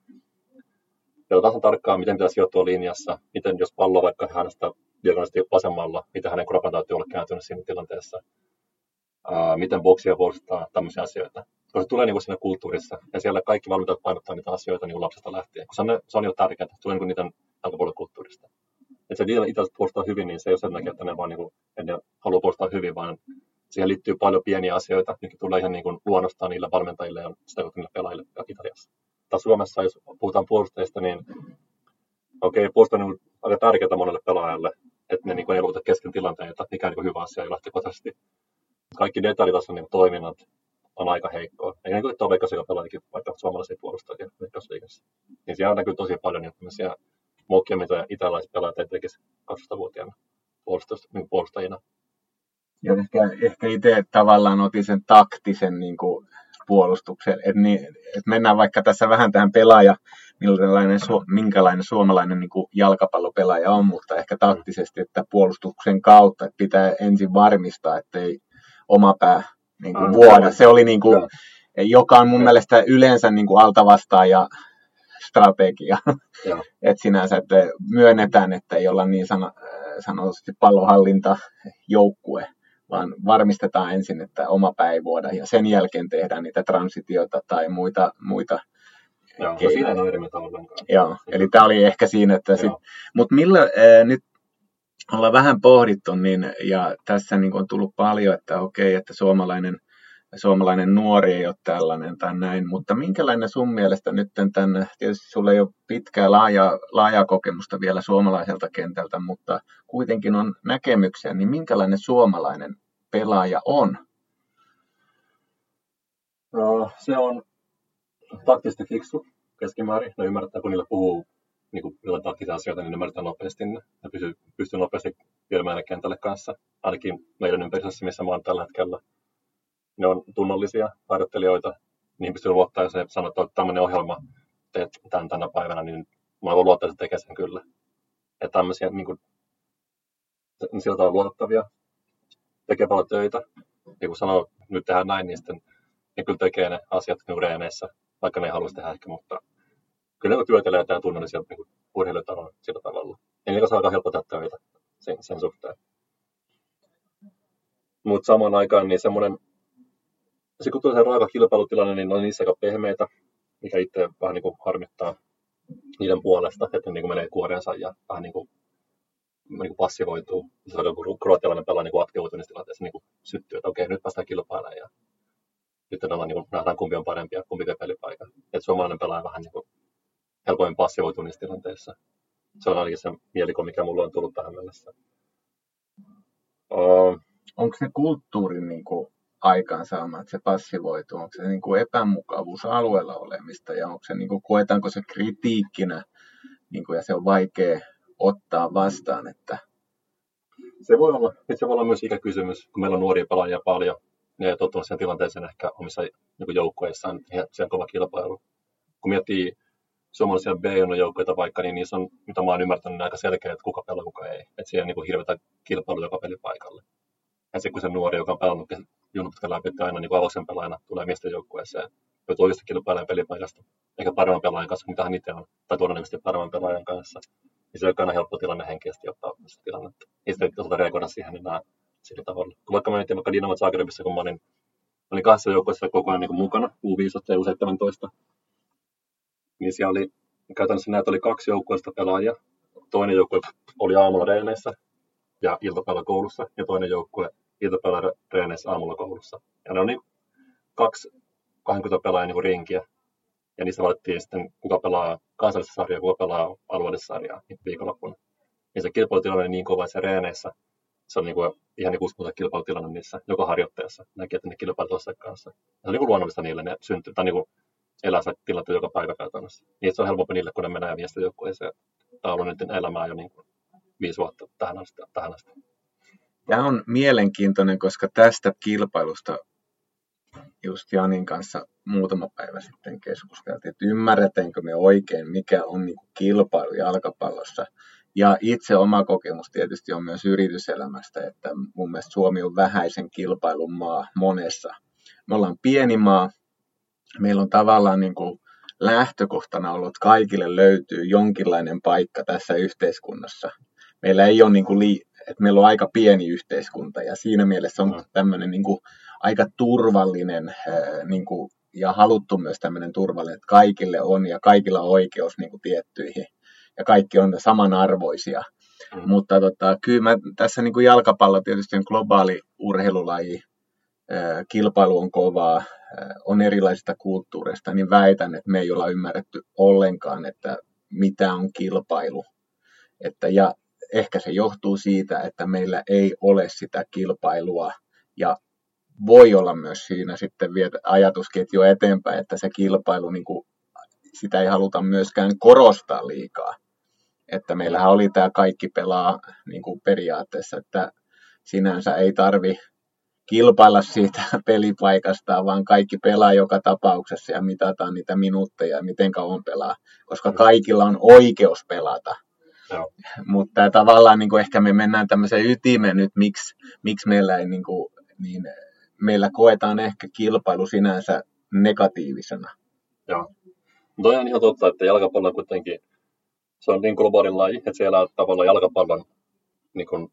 Katsotaan tarkkaan, miten pitäisi sijoittua linjassa, miten jos pallo vaikka hänestä diagonisesti vasemmalla, miten hänen kropan täytyy olla kääntynyt siinä tilanteessa, ää, miten boksia puolustaa, tämmöisiä asioita. Koska se tulee niin siinä kulttuurissa, ja siellä kaikki valmentajat painottaa niitä asioita niin lapsesta lähtien, koska se, on jo tärkeää, se tulee niin niiden jalkapallokulttuurista että se vielä itse puolustaa hyvin, niin se ei ole sen takia, että ne vaan niin kuin, ne haluaa puolustaa hyvin, vaan siihen liittyy paljon pieniä asioita, mitkä tulee ihan niin kuin luonnostaan niille valmentajille ja sitä kautta niille pelaajille Italiassa. Tai Suomessa, jos puhutaan puolustajista, niin okei, okay, puolustus on aika tärkeää monelle pelaajalle, että ne niin ei luota kesken tilanteita, mikä on niin hyvä asia lähtökohtaisesti. Kaikki detaljitason niin toiminnat on aika heikkoa. Ei niin kuin tuo Veikkaus, joka pelaakin vaikka suomalaisia puolustajia Veikkausliigassa. Niin siellä näkyy tosi paljon niin tämmöisiä mokia, mitä italaiset pelaajat ei tekisi 12-vuotiaana niin puolustajina. Ja ehkä, ehkä itse tavallaan otin sen taktisen niin kuin puolustuksen, että niin, et mennään vaikka tässä vähän tähän pelaaja, minkälainen, su, minkälainen suomalainen niin kuin jalkapallopelaaja on, mutta ehkä taktisesti, että puolustuksen kautta että pitää ensin varmistaa, ettei oma pää niin kuin, vuoda. Se oli niin kuin, joka on mun mielestä yleensä niin kuin altavastaaja strategia. että sinänsä että myönnetään, että ei olla niin sana, sanotusti pallohallinta joukkue, vaan varmistetaan ensin, että oma pää ei vuoda ja sen jälkeen tehdään niitä transitioita tai muita, muita Joo, no siinä on eri Joo, eli tämä oli ehkä siinä, että sit, mutta millä ää, nyt ollaan vähän pohdittu, niin, ja tässä niin on tullut paljon, että okei, että suomalainen, suomalainen nuori ei ole tällainen tai näin, mutta minkälainen sun mielestä nyt tänne, tietysti sulla ei ole pitkää laaja, laajaa kokemusta vielä suomalaiselta kentältä, mutta kuitenkin on näkemyksiä, niin minkälainen suomalainen pelaaja on? No, se on taktisesti fiksu keskimäärin. Ne ymmärtää, kun niillä puhuu niin kuin jotain taktisia asioita, niin ymmärtää nopeasti ne. Ne pystyy, pystyy nopeasti viemään kentälle kanssa. Ainakin meidän ympäristössä, missä mä oon tällä hetkellä. Ne on tunnollisia harjoittelijoita. Niin pystyy luottaa, jos sanoo, että tämmöinen ohjelma teet tämän tänä päivänä, niin mä voin luottaa, että tekee sen kyllä. Ja tämmöisiä niin kuin, sillä tavalla luotettavia, tekee paljon töitä. Ja kun sanoo, nyt tehdään näin, niin sitten ne kyllä tekee ne asiat reeneissä vaikka ne ei haluaisi tehdä ehkä, mutta kyllä ne työtelee tämä tunnollisia niin urheilijoita on sillä tavalla. Ja niillä saa aika helppo tehdä töitä sen, sen suhteen. Mutta samaan aikaan niin semmoinen, se kun tulee se raaka kilpailutilanne, niin ne on niissä aika pehmeitä, mikä itse vähän niin kuin harmittaa niiden puolesta, että ne niin kuin menee kuoreensa ja vähän niin kuin, niin kuin passivoituu. Se on kun kroatialainen pelaa niin aktivoituu niissä tilanteissa niin kuin syttyy, että okei, nyt päästään kilpailemaan ja sitten ollaan, niin kuin, nähdään kumpi on parempi ja kumpi vie pelipaikan. Et suomalainen pelaaja vähän niin kuin, helpoimmin passivoituu niissä tilanteissa. Se on ainakin se mieliko, mikä mulla on tullut tähän mennessä. Uh, Onko se kulttuurin niin kuin, aikaansaama, että se passivoituu? Onko se niin kuin epämukavuus alueella olemista ja onko se, niin kuin, koetaanko se kritiikkinä niin kuin, ja se on vaikea ottaa vastaan, että se voi olla, se voi olla myös ikäkysymys, kun meillä on nuoria pelaajia paljon, ne ei tottunut sen tilanteeseen ehkä omissa niin joukkueissaan, se on kova kilpailu. Kun miettii suomalaisia B-joukkoita vaikka, niin niissä on, mitä mä oon ymmärtänyt, niin aika selkeä, että kuka pelaa, kuka ei. Että siellä on niin hirveätä kilpailu joka pelipaikalle. Ja sitten kun se nuori, joka on pelannut junuputkan läpi, että aina niin avauksen pelaajana tulee miesten joukkueeseen, joutuu oikeasti kilpailemaan pelipaikasta, eikä paremman pelaajan kanssa, mitä hän itse on, tai todennäköisesti paremman pelaajan kanssa. Niin se on aina helppo tilanne henkisesti ottaa sitä tilannetta. Ei sitten osata reagoida siihen enää sillä tavalla. Kun vaikka mä vaikka Dinamo Zagrebissa, kun mä olin, olin kahdessa joukkueessa koko ajan niin mukana, U15 ja U17, niin siellä oli, käytännössä näitä oli kaksi joukkueesta pelaajia. Toinen joukkue oli aamulla reeneissä ja iltapäivällä koulussa, ja toinen joukkue iltapäivällä reeneissä aamulla koulussa. Ja ne on niin kaksi 20 pelaajaa niin rinkiä, ja niissä valittiin sitten, kuka pelaa kansallista sarjaa, kuka pelaa alueellista sarjaa niin viikonloppuna. Ja se kilpailutilanne oli niin kova, se reeneissä se on niin kuin ihan niin uskomaton kilpailutilanne niissä joka harjoittajassa. Näki, että ne kilpailut kanssa. Se on niin kuin luonnollista niille, ne syntyy, tai niin kuin elää se tilanteen joka päivä käytännössä. Niin se on helpompi niille, kun ne menee miesten joukkueeseen. Tämä on ollut nyt elämää jo niin kuin viisi vuotta tähän asti. Tähän asti. Tämä on mielenkiintoinen, koska tästä kilpailusta just Janin kanssa muutama päivä sitten keskusteltiin, että ymmärretäänkö me oikein, mikä on niin kilpailu jalkapallossa ja itse oma kokemus tietysti on myös yrityselämästä, että mun mielestä Suomi on vähäisen kilpailun maa monessa. Me ollaan pieni maa, meillä on tavallaan niin kuin lähtökohtana ollut, että kaikille löytyy jonkinlainen paikka tässä yhteiskunnassa. Meillä ei ole niin kuin li- että meillä on aika pieni yhteiskunta ja siinä mielessä on tämmöinen niin kuin aika turvallinen niin kuin, ja haluttu myös tämmöinen turvallinen, että kaikille on ja kaikilla on oikeus niin kuin tiettyihin ja kaikki on samanarvoisia. Mm. Mutta tota, kyllä mä, tässä niin kuin jalkapallo tietysti on globaali urheilulaji, kilpailu on kovaa, on erilaisista kulttuureista, niin väitän, että me ei olla ymmärretty ollenkaan, että mitä on kilpailu. Että, ja ehkä se johtuu siitä, että meillä ei ole sitä kilpailua ja voi olla myös siinä sitten viedä ajatusketju eteenpäin, että se kilpailu, niin kuin, sitä ei haluta myöskään korostaa liikaa. Että meillähän oli tämä kaikki pelaa niin kuin periaatteessa, että sinänsä ei tarvi kilpailla siitä pelipaikasta, vaan kaikki pelaa joka tapauksessa ja mitataan niitä minuutteja ja miten kauan pelaa, koska kaikilla on oikeus pelata. Mutta tavallaan niin kuin ehkä me mennään tämmöiseen ytimeen nyt, miksi, miksi meillä ei niin kuin, niin meillä koetaan ehkä kilpailu sinänsä negatiivisena. Joo. Toi on ihan totta, että jalkapallo kuitenkin, se on niin globaalin laji, että siellä tavallaan jalkapallon niin kuin,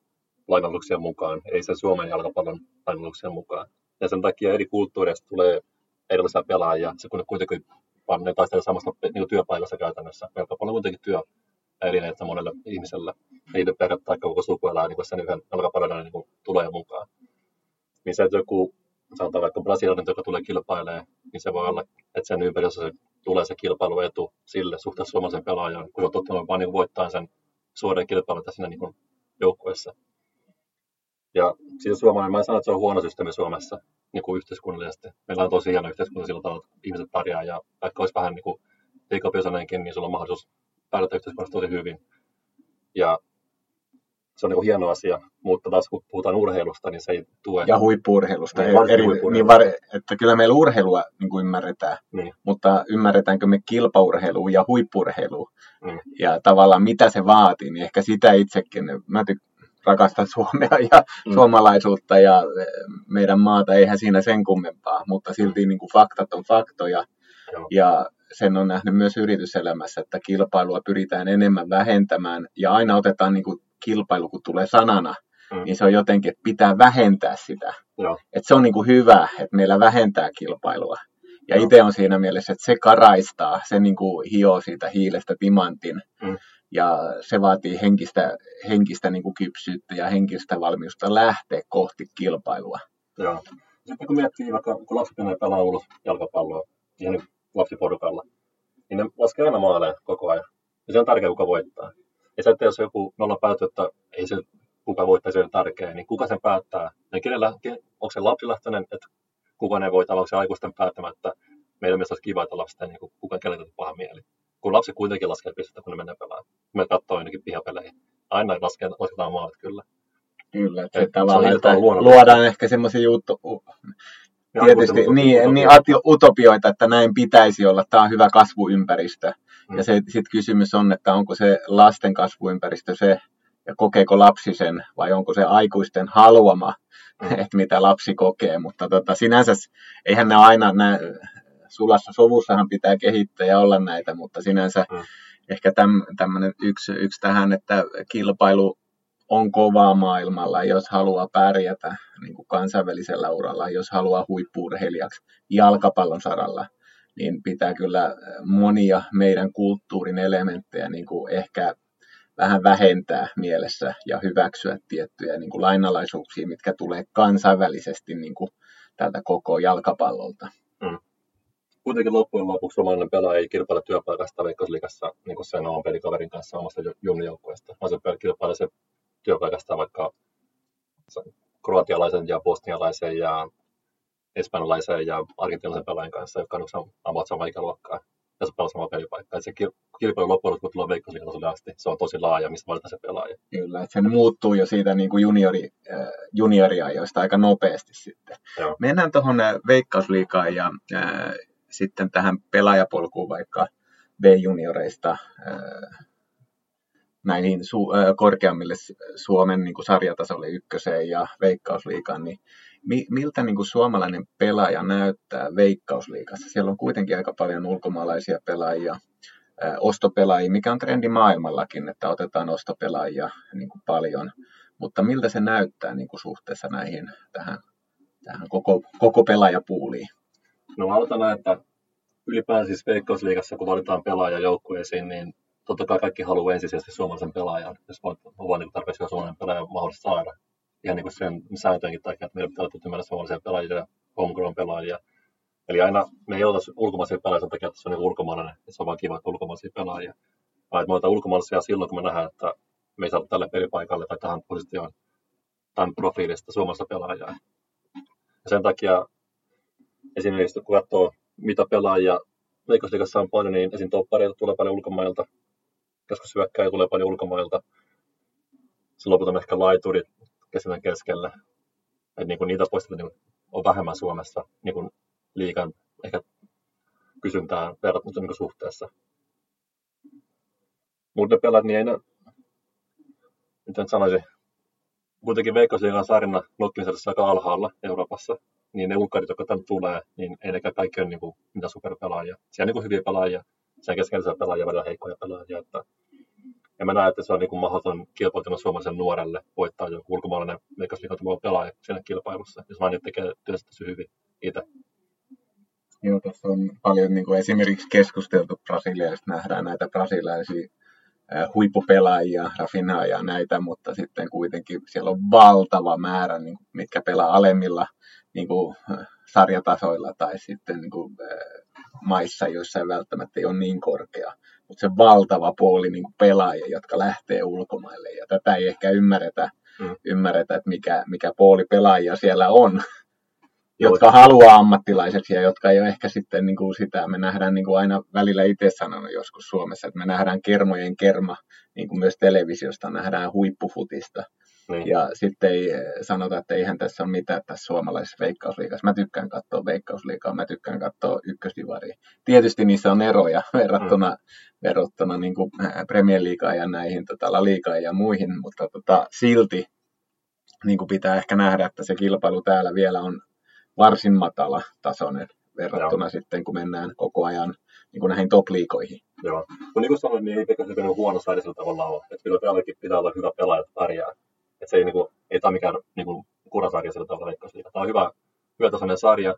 lainalluksien mukaan, ei se Suomen jalkapallon lainalluksien mukaan. Ja sen takia eri kulttuureista tulee erilaisia pelaajia, se kun kuitenkin vaan ne taistelee samasta niin työpaikassa käytännössä. Jalkapallo on kuitenkin työ että monelle ihmiselle. Nyt perhe tai koko suku elää niin sen yhden jalkapallon niin tulee mukaan. Niin se, että joku, sanotaan vaikka brasilialainen, joka tulee kilpailemaan, niin se voi olla, että sen ympäristössä se tulee se kilpailuetu sille suhteessa suomalaisen pelaajan, kun se on tottunut vain niin voittaa sen suoran kilpailun siinä niin joukkueessa. Ja siis suomalainen, mä en sano, että se on huono systeemi Suomessa niin kuin yhteiskunnallisesti. Meillä on tosi hieno yhteiskunta sillä tavalla, että ihmiset pärjää ja vaikka olisi vähän niin kuin niin sulla on mahdollisuus yhteiskunnassa tosi hyvin. Ja se on niin hieno asia, mutta taas kun puhutaan urheilusta, niin se ei tue. Ja huippuurheilusta. Niin, eri, huippuurheilusta. Niin var, että kyllä meillä urheilua niin kuin ymmärretään, niin. mutta ymmärretäänkö me kilpaurheilua ja huippurheilua niin. ja tavallaan mitä se vaatii, niin ehkä sitä itsekin. Mä tyk- rakastan Suomea ja mm. suomalaisuutta ja meidän maata, eihän siinä sen kummempaa, mutta silti niin kuin faktat on faktoja. Joo. Ja sen on nähnyt myös yrityselämässä, että kilpailua pyritään enemmän vähentämään ja aina otetaan niin kuin kilpailu, kun tulee sanana, mm. niin se on jotenkin, että pitää vähentää sitä. Joo. Että se on niin kuin hyvä, että meillä vähentää kilpailua. Ja itse on siinä mielessä, että se karaistaa, se niin kuin hioo siitä hiilestä timantin. Mm. Ja se vaatii henkistä, henkistä niin kuin kypsyyttä ja henkistä valmiusta lähteä kohti kilpailua. Joo. Sitten kun miettii vaikka, kun lapset menee pelaa ulos jalkapalloa, ihan lapsiporukalla, niin ne laskee aina maaleja koko ajan. Ja se on tärkeää, kuka voittaa. Ja se, että jos joku, me ollaan päätetty, että ei se, kuka voittaa, se on tärkeää, niin kuka sen päättää? Ja kenellä, onko se lapsilähtöinen, että kuka ne voittaa, onko se aikuisten päättämättä, meidän mielestä olisi kiva, että lapset niin kuka kenelle paha mieli. Kun lapsi kuitenkin laskee pistettä, kun ne menee pelaamaan. Me katsoo ainakin pihapelejä. Aina laskee, lasketaan maalit kyllä. Kyllä, että se, tavallaan, se että luodaan ehkä semmoisia juttu, tietysti niin, niin utopioita, että näin pitäisi olla. Tämä on hyvä kasvuympäristö. Mm. Ja se sitten kysymys on, että onko se lasten kasvuympäristö se, ja kokeeko lapsi sen, vai onko se aikuisten haluama, mm. että mitä lapsi kokee. Mutta tota, sinänsä, eihän ne aina, nä, sulassa sovussahan pitää kehittää ja olla näitä, mutta sinänsä mm. ehkä täm, tämmöinen yksi, yksi tähän, että kilpailu on kovaa maailmalla, jos haluaa pärjätä niin kansainvälisellä uralla, jos haluaa huippuurheilijaksi jalkapallon saralla, niin pitää kyllä monia meidän kulttuurin elementtejä niin kuin ehkä vähän vähentää mielessä ja hyväksyä tiettyjä niin kuin lainalaisuuksia, mitkä tulee kansainvälisesti niin kuin tältä koko jalkapallolta. Mm. Kuitenkin loppujen lopuksi suomalainen pelaaja ei kilpaile työpaikasta Veikkausliigassa niin kuin sen oman pelikaverin kanssa omasta junnijoukkueesta, vaan se kilpailee se työpaikasta vaikka kroatialaisen ja bosnialaisen ja espanjalaisen ja argentinalaisen pelaajan kanssa, jotka on ovat samaa ikäluokkaa ja se pelaa samaa pelipaikkaa. Se kilpailu loppujen kun tulee veikkausliikatasolle asti, se on tosi laaja, mistä valitaan se pelaaja. Kyllä, että se muuttuu jo siitä niin kuin juniori, äh, junioriajoista aika nopeasti sitten. Joo. Mennään tuohon äh, veikkausliikaan ja äh, sitten tähän pelaajapolkuun vaikka B-junioreista äh, näihin su- korkeammille Suomen niin kuin sarjatasolle ykköseen ja veikkausliikaan, niin mi- miltä niin kuin suomalainen pelaaja näyttää veikkausliikassa? Siellä on kuitenkin aika paljon ulkomaalaisia pelaajia, ostopelaajia, mikä on trendi maailmallakin, että otetaan ostopelaajia niin kuin paljon, mutta miltä se näyttää niin kuin suhteessa näihin tähän, tähän koko, koko pelaajapuuliin? No aloitetaan, että ylipäänsä siis Veikkausliigassa, kun valitaan pelaaja joukkueisiin, niin totta kai kaikki haluaa ensisijaisesti suomalaisen pelaajan, jos on vaan niin tarpeeksi hyvä suomalainen pelaaja mahdollista saada. Ihan niin kuin sen sääntöjenkin takia, että meidän pitää olla mennä suomalaisia pelaajia homegrown pelaajia. Eli aina me ei oltaisi ulkomaisia pelaajia sen takia, että se on niin ulkomainen, että se on vaan kiva, että ulkomaisia pelaajia. Vaan me otetaan ulkomaalaisia silloin, kun me nähdään, että me ei saada tälle pelipaikalle tai tähän positioon tämän profiilista suomalaista pelaajaa. Ja sen takia esimerkiksi kun katsoo, mitä pelaajia Veikkausliigassa on paljon, niin esim. toppareita tulee paljon ulkomailta, koska syökkäjä tulee paljon ulkomailta. Lopulta on ehkä laiturit kesän keskellä. että niin niitä poistetaan niin on vähemmän Suomessa niin kuin liikan ehkä kysyntään verrattuna niin suhteessa. Mutta ne pelät, niin ei ne, miten sanoisin, kuitenkin Veikkausliigan sarjana notkimisessa aika alhaalla Euroopassa, niin ne ulkkarit, jotka tänne tulee, niin ei nekään kaikki ole niin kuin, mitä superpelaajia. Siellä on niin kuin hyviä pelaajia, siellä keskellä pelaajia, välillä heikkoja pelaajia. Että ja mä näen, että se on niin mahdoton kilpailutuna suomalaisen nuorelle voittaa joku ulkomaalainen veikkausliikan pelaaja siinä kilpailussa, jos vaan niitä tekee työstä hyvin itse. Joo, tässä on paljon niin kuin esimerkiksi keskusteltu Brasiliasta, nähdään näitä brasilialaisia huippupelaajia, Rafinaa ja näitä, mutta sitten kuitenkin siellä on valtava määrä, niin mitkä pelaa alemmilla niin kuin, sarjatasoilla tai sitten niin kuin, maissa, joissa ei välttämättä ei ole niin korkea. Mutta se valtava puoli niin kuin pelaajia, jotka lähtee ulkomaille. Ja tätä ei ehkä ymmärretä, mm. ymmärretä että mikä, mikä puoli pelaajia siellä on jotka haluaa ammattilaiseksi ja jotka ei ole ehkä sitten niin kuin sitä, me nähdään niin kuin aina välillä itse sanonut joskus Suomessa, että me nähdään kermojen kerma, niin kuin myös televisiosta nähdään huippufutista. Niin. Ja sitten ei sanota, että eihän tässä ole mitään tässä suomalaisessa veikkausliikassa. Mä tykkään katsoa veikkausliikaa, mä tykkään katsoa ykkösdivaria. Tietysti niissä on eroja verrattuna, mm. verrattuna niin kuin Premier Leaguea ja näihin tota, La ja muihin, mutta tota, silti niin kuin pitää ehkä nähdä, että se kilpailu täällä vielä on varsin matala tasoinen verrattuna Joo. sitten, kun mennään koko ajan niin kuin näihin top-liikoihin. Joo. No niin kuin sanoin, niin ei Pekka huono saada sillä tavalla ole. Että kyllä täälläkin pitää olla hyvä pelaaja, että pärjää. Että se ei, niin kuin, ei tämä mikään niin kuin, kurasarja sillä tavalla leikkausliiga. Tämä on hyvä, hyvä tasoinen sarja.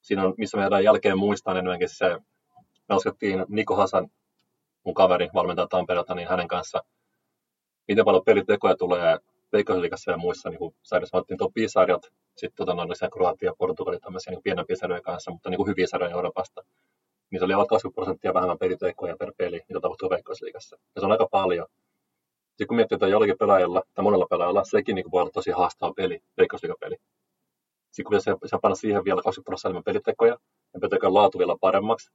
Siinä on, missä meidän jälkeen muistaa enemmänkin se, me laskettiin Niko Hasan, mun kaveri, valmentaja Tampereelta, niin hänen kanssa, miten paljon pelitekoja tulee Veikkausliigassa ja muissa niin sarjassa. Otettiin top 5 sarjat, sitten tota, noin Kroatia ja Portugali tämmöisiä niin pienempiä sarjoja kanssa, mutta niin kuin hyviä sarjoja Euroopasta. Niin se oli alle 20 prosenttia vähemmän peliteikkoja per peli, mitä tapahtuu Veikkausliigassa. Ja se on aika paljon. Sitten kun miettii, että jollakin pelaajalla tai monella pelaajalla, sekin niin voi olla tosi haastava peli, Veikkausliigapeli. Sitten kun se, panna siihen vielä 20 prosenttia enemmän pelitekoja ja pelitekojen laatu vielä paremmaksi,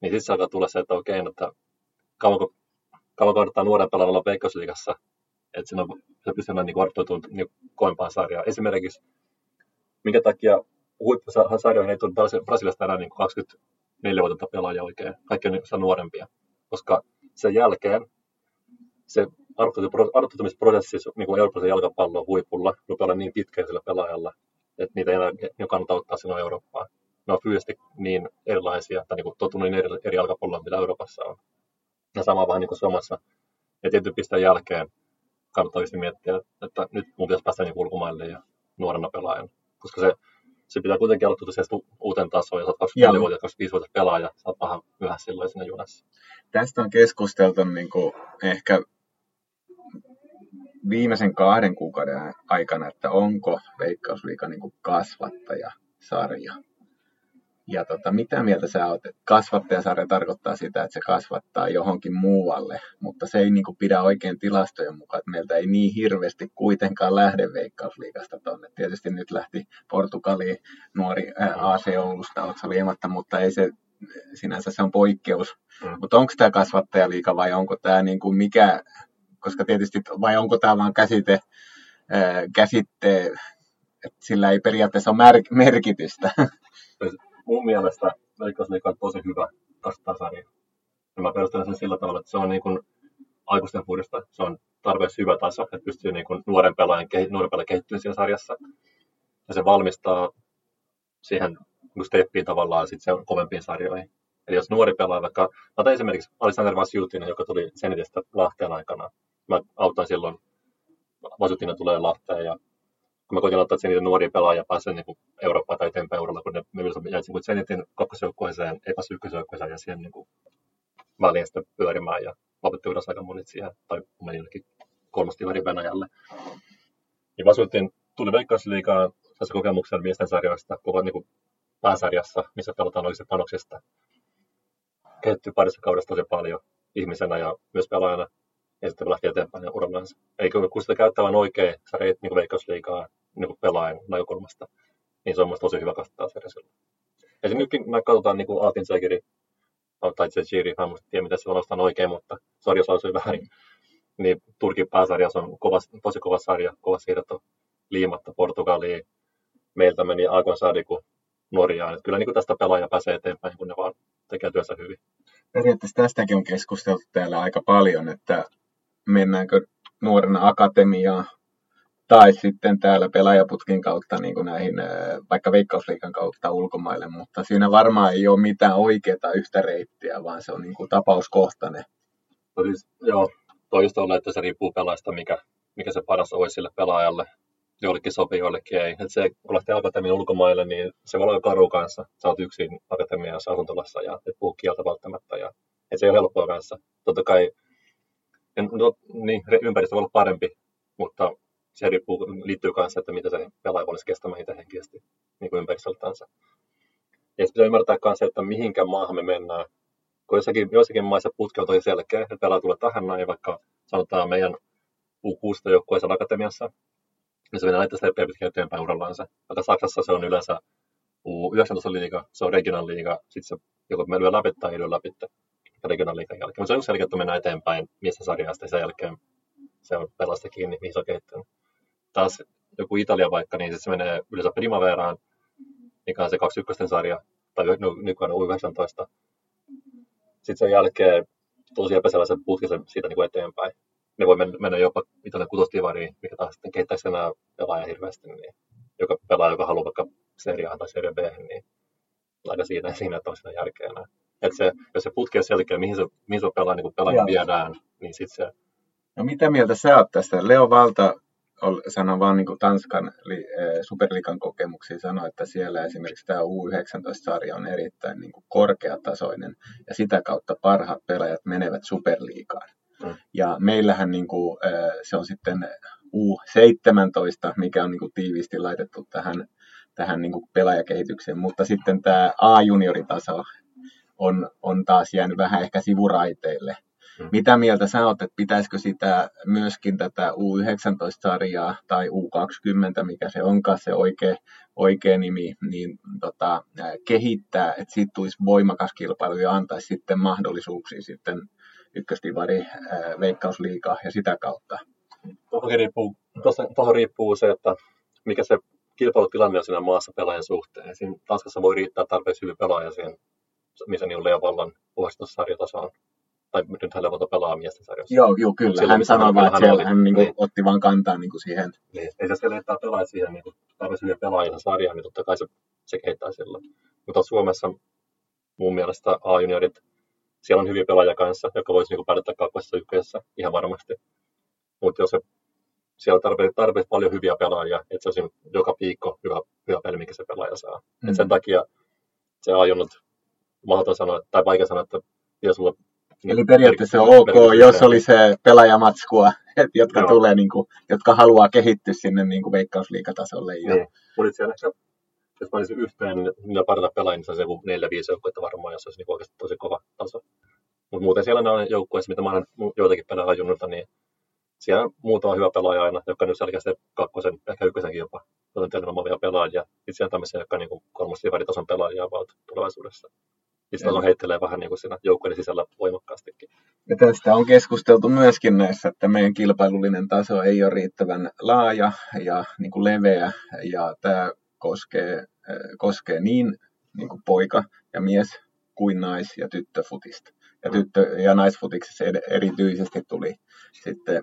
niin sitten se alkaa tulla se, että okei, no, että kauanko, kauanko odottaa nuoren pelaajan olla että siinä on, se pystyy niin adaptoitumaan niin koempaan sarjaan. Esimerkiksi minkä takia huippusarjoihin ei tule Brasiliasta enää niin 24 vuotta pelaajia oikein. Kaikki on niin nuorempia. Koska sen jälkeen se adoptoitumisprosessi niin Euroopan jalkapallon huipulla rupeaa olla niin pitkä sillä pelaajalla, että niitä ei enää niin kannata ottaa sinua Eurooppaan. Ne on fyysisesti niin erilaisia, tai niin tottunut niin eri, eri jalkapalloa, mitä Euroopassa on. Ja sama vähän niin kuin Suomessa. Ja tietyn pisteen jälkeen kannattaa miettiä, että nyt mun pitäisi päästä niin ulkomaille ja nuorena pelaajana koska se, se pitää kuitenkin aloittaa tosiaan uuteen tasoon, ja sä oot 24-vuotias, 25-vuotias pelaaja, sä oot vähän myöhässä silloin siinä junassa. Tästä on keskusteltu niin kuin ehkä viimeisen kahden kuukauden aikana, että onko Veikkausliiga niin kuin kasvattaja sarja. Ja tota, mitä mieltä sä oot? Kasvattajasarja tarkoittaa sitä, että se kasvattaa johonkin muualle, mutta se ei niin kuin, pidä oikein tilastojen mukaan, että meiltä ei niin hirveästi kuitenkaan lähde veikkausliikasta tuonne. Tietysti nyt lähti Portugaliin nuori AC Oulusta Otsaliematta, mutta ei se, sinänsä se on poikkeus. Mm. Mutta onko tämä kasvattajaliika vai onko tämä niin kuin mikä, koska tietysti, vai onko tämä vain käsite, käsite, että sillä ei periaatteessa ole merkitystä. mun mielestä Veikkausliiga on tosi hyvä tasarja. Ja mä perustelen sen sillä tavalla, että se on niin kuin aikuisten puhdista, se on tarpeeksi hyvä taso, että pystyy niin kuin nuoren pelaajan, nuoren pelaajan kehittymään siinä sarjassa. Ja se valmistaa siihen steppiin tavallaan sit se kovempiin sarjoihin. Eli jos nuori pelaaja vaikka, mä esimerkiksi Alexander Vasjutinen, joka tuli Zenitistä Lahteen aikana. Mä autan silloin, Vasjutinen tulee Lahteen ja kun mä koitin ottaa sen niitä nuoria pelaajia pääsee niin Eurooppaan tai eteenpäin eurolla, kun ne myös jäi niin Zenitin kakkosjoukkueeseen, ei päässyt ykkösjoukkueeseen ja siihen niin kuin, väliin sitten pyörimään ja lopetti uudessa aika monet siihen, tai meni jonnekin kolmostivarin Venäjälle. Ja Vasuutin tuli Veikkausliigaan tässä kokemuksen miesten sarjoista, koko niin kuin, pääsarjassa, missä pelataan oikeasti panoksista. Kehittyy parissa kaudessa tosi paljon ihmisenä ja myös pelaajana ja sitten lähti eteenpäin ja urallansa. Eikö kun sitä käyttää vain oikein, sä reit niin veikkausliikaa niin pelaajan näkökulmasta, niin se on mielestäni tosi hyvä katsoa sarja silloin. Sitten nytkin me katsotaan niin kuin Altin Zegiri, tai Zegiri, mä en tiedä mitä se lausutaan oikein, mutta sarja lausui väärin. Niin Turkin pääsarja on kova, tosi kova sarja, kova siirto liimatta Portugaliin. Meiltä meni Akon Sadiku Norjaan. Että kyllä niin kuin tästä pelaaja pääsee eteenpäin, kun ne vaan tekee työnsä hyvin. Periaatteessa tästäkin on keskusteltu täällä aika paljon, että mennäänkö nuorena akatemiaan tai sitten täällä pelaajaputkin kautta niin kuin näihin vaikka Veikkausliikan kautta ulkomaille, mutta siinä varmaan ei ole mitään oikeaa yhtä reittiä, vaan se on niin kuin tapauskohtainen. No siis, joo, toista on, että se riippuu pelaajasta, mikä, mikä se paras olisi sille pelaajalle. Joillekin sopii, joillekin ei. Et se, kun lähtee akatemian ulkomaille, niin se voi olla karu kanssa. Sä oot yksin akatemiassa asuntolassa ja et puhu kieltä välttämättä. Ja, et se ei ole helppoa kanssa. Totta kai niin, ympäristö voi olla parempi, mutta se riippuu, liittyy kanssa, että mitä se pelaaja olisi kestämään itse henkisesti niin kuin ympäristöltänsä. Ja sitten pitää ymmärtää myös, että mihinkä maahan me mennään. Kun jossakin, joissakin maissa putki on tosi selkeä, että pelaaja tulee tähän näin, vaikka sanotaan meidän U16 joukkueessa akatemiassa, niin se menee laittaa sitä pitkin eteenpäin urallansa. Vaikka Saksassa se on yleensä U19-liiga, se on regional liiga, sitten se joko me lyö läpi tai ei lyö läpi regional liigan jälkeen. Se on selkeä, että mennään eteenpäin miesten sarjasta ja sen jälkeen se on pelasta kiinni, mihin se on kehittynyt taas joku Italia vaikka, niin se menee yleensä Primaveraan, mikä on se 21 sarja, tai no, nykyään U19. Sitten sen jälkeen tosi epäsellaisen putkisen siitä niin kuin eteenpäin. Ne voi mennä jopa Italian kutostivariin, mikä taas sitten kehittäisi enää pelaaja hirveästi, niin joka pelaa, joka haluaa vaikka Serie A tai Serie B, niin aika siinä, siinä että on siinä järkeä enää. Että se, jos se putki on selkeä, mihin se, mihin se pelaa, niin pelaaja viedään, niin sitten se... No mitä mieltä sä oot tästä? Leo Valta sanon vaan niin Tanskan li, superliikan kokemuksia sanoa, että siellä esimerkiksi tämä U19-sarja on erittäin niin kuin korkeatasoinen ja sitä kautta parhaat pelaajat menevät superliikaan. Mm. Ja meillähän niin kuin, se on sitten U17, mikä on niin kuin tiiviisti laitettu tähän, tähän niin kuin pelaajakehitykseen, mutta sitten tämä A-junioritaso on, on taas jäänyt vähän ehkä sivuraiteille – Mm. Mitä mieltä sä oot, että pitäisikö sitä myöskin tätä U19-sarjaa tai U20, mikä se onkaan se oikea, oikea nimi, niin tota, kehittää, että siitä tulisi voimakas kilpailu ja antaisi sitten mahdollisuuksia sitten ykköstivari, veikkausliikaa ja sitä kautta. Tuohon riippuu, tuohon riippuu se, että mikä se kilpailutilanne on siinä maassa pelaajan suhteen. Siinä Tanskassa voi riittää tarpeeksi hyvin pelaaja siihen, missä niin Leovallan sarjataso on tai nyt hän levota pelaa miesten sarjassa. Joo, joo kyllä. Silloin, hän sanoi vaan, että siellä hän niin kuin, niin. otti vaan kantaa niin kuin siihen. Niin. Ei se siellä lehtää pelaa siihen niin hyviä pelaajia sarjaan, niin totta kai se, se kehittää sillä. Mutta Suomessa mun mielestä A-juniorit, siellä on hyviä pelaajia kanssa, jotka voisi niin pärjätä kakkosessa ykkösessä ihan varmasti. Mutta jos se, siellä tarvitsee, tarvitsee paljon hyviä pelaajia, että se olisi joka viikko hyvä, hyvä peli, mikä se pelaaja saa. Mm. Et sen takia se A-junut mahdoton sanoa, tai vaikea sanoa, että jos sulla Eli periaatteessa on ok, jos oli se pelaajamatskua, et, jotka, tulee, niin kuin, jotka haluaa kehittyä sinne niin kuin veikkausliikatasolle. Ja... Niin. Mutta ehkä, jos mä olisin yhteen, niin parata pelaajia, niin se olisi joku neljä, viisi joukkuetta varmaan, jos se olisi niin oikeasti tosi kova taso. Mutta muuten siellä on joukkueissa, mitä mä olen joitakin pelaa junnulta, niin siellä on muutama hyvä pelaaja aina, jotka nyt selkeästi kakkosen, ehkä ykkösenkin jopa potentiaalinen omavia pelaajia. Sitten siellä on tämmöisiä, jotka on niin kolmostivaritason pelaajia tulevaisuudessa niin on heittelee vähän niin kuin siinä joukkueiden sisällä voimakkaastikin. Ja tästä on keskusteltu myöskin näissä, että meidän kilpailullinen taso ei ole riittävän laaja ja niin kuin leveä, ja tämä koskee, äh, koskee niin, niin kuin poika ja mies kuin nais- ja tyttöfutista. Ja, tyttö- ja naisfutiksessa erityisesti tuli sitten,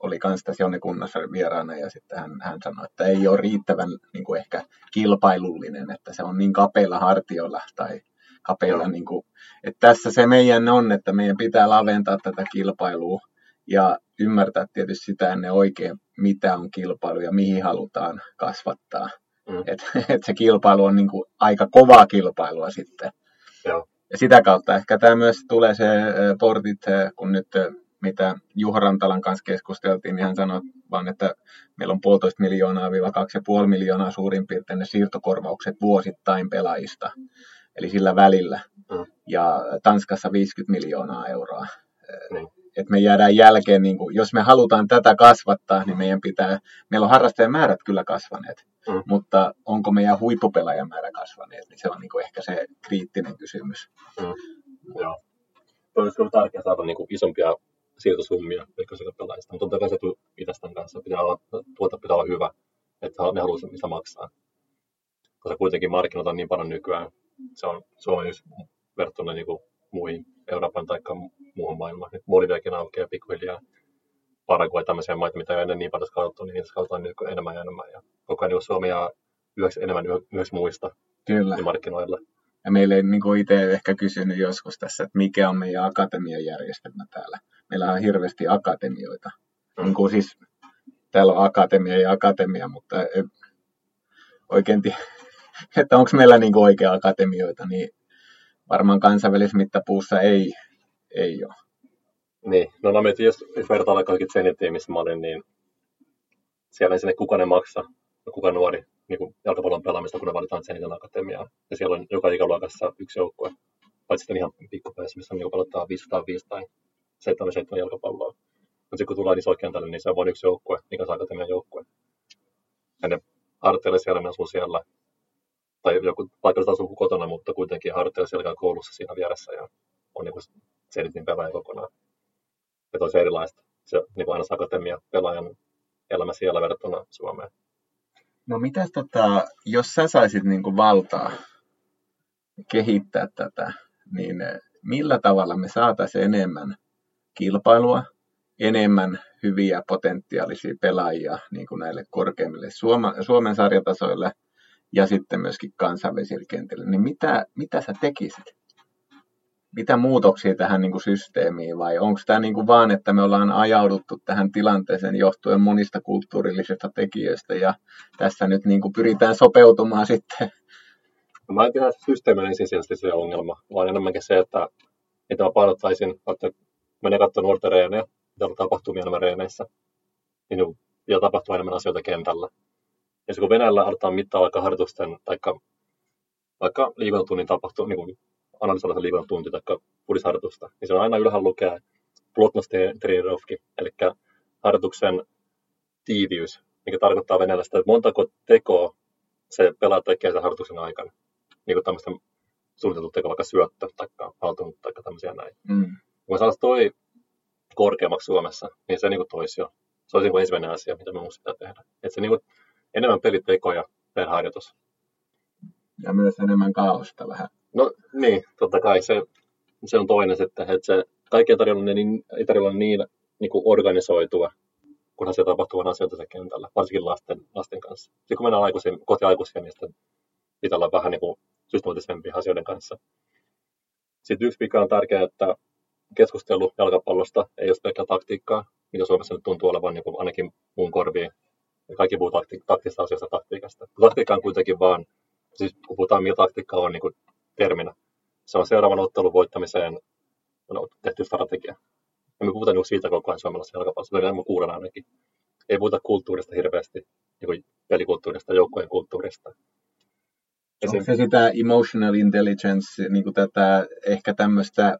oli kans tässä Jonne Kunnassa vieraana ja sitten hän, hän sanoi, että ei ole riittävän niin kuin ehkä kilpailullinen, että se on niin kapeilla hartioilla tai kapeilla. Niin kuin, että tässä se meidän on, että meidän pitää laventaa tätä kilpailua ja ymmärtää tietysti sitä ennen oikein, mitä on kilpailu ja mihin halutaan kasvattaa. Mm. Että et se kilpailu on niin kuin aika kovaa kilpailua sitten. Joo. Ja sitä kautta ehkä tämä myös tulee se portit, kun nyt mitä Juha Rantalan kanssa keskusteltiin, niin hän sanoi vaan, että meillä on puolitoista miljoonaa viiva kaksi ja miljoonaa suurin piirtein ne siirtokorvaukset vuosittain pelaajista eli sillä välillä. Mm. Ja Tanskassa 50 miljoonaa euroa. Mm. että me jäädään jälkeen, niin kuin, jos me halutaan tätä kasvattaa, niin meidän pitää, meillä on harrastajamäärät kyllä kasvaneet, mm. mutta onko meidän huippupelaajamäärä kasvaneet, niin se on niin kuin ehkä se kriittinen kysymys. Mm. Joo. Olisi kyllä tärkeää saada niin kuin isompia siirtosummia pelaajista, mutta totta kai se itsestään kanssa pitää olla, tuota pitää olla hyvä, että ne haluaa mitä maksaa. Koska kuitenkin markkinat on niin paljon nykyään, se on Suomen verrattuna niin kuin muihin Euroopan tai muuhun maailmaan. Nyt Boliviakin aukeaa pikkuhiljaa. Paraguay tämmöisiä maita, mitä ei ennen niin paljon skauttu, niin niitä skautaan nyt enemmän ja enemmän. Ja koko ajan niin Suomi ja yhdeksi enemmän myös muista Kyllä. markkinoilla. Ja meille ei niin itse ehkä kysynyt joskus tässä, että mikä on meidän akatemian järjestelmä täällä. Meillä on hirveästi akatemioita. Mm. Niin kuin siis, täällä on akatemia ja akatemia, mutta oikein tiedä, että onko meillä niin oikea akatemioita, niin varmaan kansainvälisessä mittapuussa ei, ei ole. Niin, no, no mietin, jos, jos vertaillaan kaikki Zenitiin, missä mä olin, niin siellä ei sinne kukaan maksa, kuka nuori niin kuin jalkapallon pelaamista, kun ne valitaan Zenitin akatemiaan. Ja siellä on joka ikäluokassa yksi joukkue, paitsi sitten ihan pikkupäivässä, missä on niin pelottaa 505 tai 77 jalkapalloa. Mutta sitten kun tullaan isokentälle, niin se on vain yksi joukkue, mikä on akatemian joukkue. Ja ne harjoittelee siellä, ne asuu siellä, tai joku paikallista asuu kotona, mutta kuitenkin harjoittelee siellä koulussa siinä vieressä ja on niin selitin pelaajan kokonaan. Että olisi erilaista. Se niin aina akatemia pelaajan elämä siellä verrattuna Suomeen. No mitä tota, jos sä saisit niin kuin valtaa kehittää tätä, niin millä tavalla me saataisiin enemmän kilpailua, enemmän hyviä potentiaalisia pelaajia niin kuin näille korkeimmille Suomen sarjatasoille – ja sitten myöskin kansainvälisillä kentillä, niin mitä, mitä sä tekisit? Mitä muutoksia tähän niin kuin systeemiin vai onko tämä niin kuin vaan, että me ollaan ajauduttu tähän tilanteeseen johtuen monista kulttuurillisista tekijöistä ja tässä nyt niin kuin pyritään sopeutumaan sitten? No mä en tiedä, että systeemi on ensisijaisesti se ongelma, vaan enemmänkin se, että mitä mä painottaisin, että menee katsomaan nuorten reenejä, mitä tapahtuu enemmän reeneissä, niin ja tapahtuu enemmän asioita kentällä. Ja kun Venäjällä aletaan mittaa vaikka harjoitusten tai vaikka liikuntatunnin tapahtuu, niin kuin analysoida se liikuntatunti tai pudisharjoitusta, niin se on aina ylhäällä lukee plotnostrenirovki, eli harjoituksen tiiviys, mikä tarkoittaa Venäjällä sitä, että montako tekoa se pelaaja tekee sen harjoituksen aikana. Niin kuin tämmöistä suunniteltu teko, vaikka syöttö tai haltuun tai tämmöisiä näin. Mm. Kun saataisiin toi korkeammaksi Suomessa, niin se niin kuin toisi jo. Se olisi niin ensimmäinen asia, mitä me pitää tehdä. Että se niin kuin enemmän pelitekoja per harjoitus. Ja myös enemmän kaaosta vähän. No niin, totta kai se, se on toinen sitten, että se kaikki ei tarjolla niin, ei tarjolla niin, niin kuin organisoitua, kunhan se tapahtuu asioita se kentällä, varsinkin lasten, lasten kanssa. Sitten kun mennään aikuisia, kohti aikuisia, niin sitten pitää olla vähän niin kuin systemaattisempia asioiden kanssa. Sitten yksi, mikä on tärkeää, että keskustelu jalkapallosta ei ole pelkkää taktiikkaa, mitä Suomessa nyt tuntuu olevan niin kuin ainakin muun korviin ja kaikki puhuu takti- taktista asioista taktiikasta. Taktiikka on kuitenkin vaan, siis kun puhutaan mitä taktiikka on niin kuin terminä, se on seuraavan ottelun voittamiseen no, tehty strategia. Ja me puhutaan niin siitä koko ajan suomalaisessa jalkapallossa, tai mä kuulen ainakin. Ei puhuta kulttuurista hirveästi, niin kuin pelikulttuurista, joukkojen kulttuurista. Ja Onko se sitä emotional intelligence, niin kuin tätä ehkä tämmöistä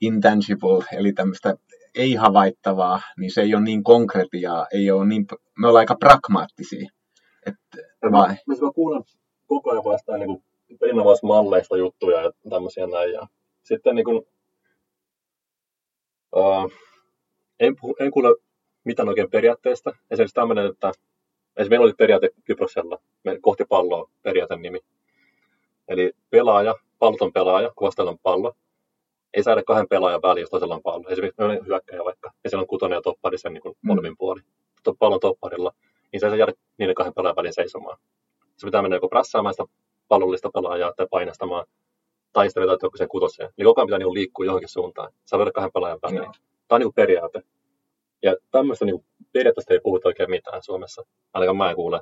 intangible, eli tämmöistä ei-havaittavaa, niin se ei ole niin konkretiaa, ei ole niin, me ollaan aika pragmaattisia. Et, vai? Mä, mä kuulen koko ajan vastaan niin innovausmalleista juttuja ja tämmöisiä näin. Ja sitten niin kuin, uh, en, puhu, en kuule mitään oikein periaatteesta. Esimerkiksi tämmöinen, että esimerkiksi meillä oli periaate Kyproksella, me kohti palloa periaatteen nimi. Eli pelaaja, palloton pelaaja, kuvastellaan pallo, ei saada kahden pelaajan väliin, jos toisella on pallo. Esimerkiksi on hyökkäjä vaikka, ja siellä on kutonen ja toppari sen niin molemmin puoli. Tuo pallon topparilla, niin se ei saa jäädä niiden kahden pelaajan väliin seisomaan. Se pitää mennä joko prässäämään sitä pallollista pelaajaa tai painastamaan, tai sitten vetää sen kutoseen. Niin koko ajan pitää niin liikkua johonkin suuntaan. Saa vedä kahden pelaajan väliin. No. Tämä on niin periaate. Ja tämmöistä niin periaatteesta ei puhuta oikein mitään Suomessa. Ainakaan mä en kuule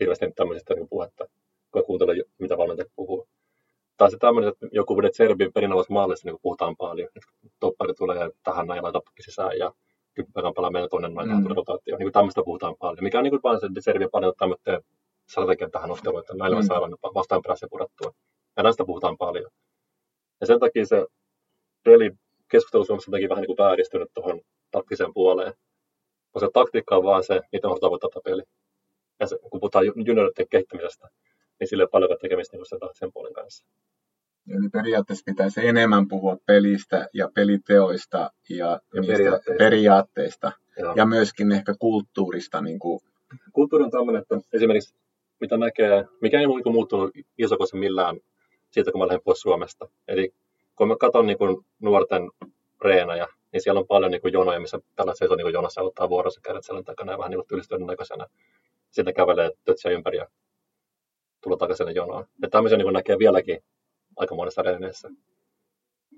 hirveästi tämmöisestä niin puhetta, kun kuuntelee, mitä valmentajat puhuu tai se tämmöinen, että joku vedet Serbin perinnössä maalissa, niin puhutaan paljon, että toppari tulee tähän näin laita sisään ja kyppäkän palaa meidän tuonne noin mm. rotaatio. Niin tämmöistä puhutaan paljon, mikä on niin kuin vaan se, että Serbi paljon tämmöinen strategian tähän otteluun, että näillä mm. saadaan vastaan perässä purattua. Ja näistä puhutaan paljon. Ja sen takia se peli keskustelu Suomessa jotenkin vähän niin kuin vääristynyt tuohon taktiseen puoleen. Koska taktiikka on vaan se, miten on tavoittaa peli. Ja se, kun puhutaan junioriden kehittämisestä, niin sillä ei ole paljon tekemistä niin sen taktisen puolen kanssa. Eli periaatteessa pitäisi enemmän puhua pelistä ja peliteoista ja, Ja periaatteista. periaatteista Joo. ja myöskin ehkä kulttuurista. Niin kuin, kulttuuri on tämmöinen, että esimerkiksi mitä näkee, mikä ei ole niin muuttunut isokossa millään siitä, kun mä lähdin pois Suomesta. Eli kun mä katson niin kuin nuorten reenejä, niin siellä on paljon niin kuin jonoja, missä tällä seisoo niin kuin jonossa ja ottaa vuorossa kädet selän takana ja vähän niin kuin tylistyön näköisenä. Sitten kävelee tötsiä ympäri ja tulee takaisin jonoon. Ja tämmöisiä niin näkee vieläkin aika monessa reeneissä.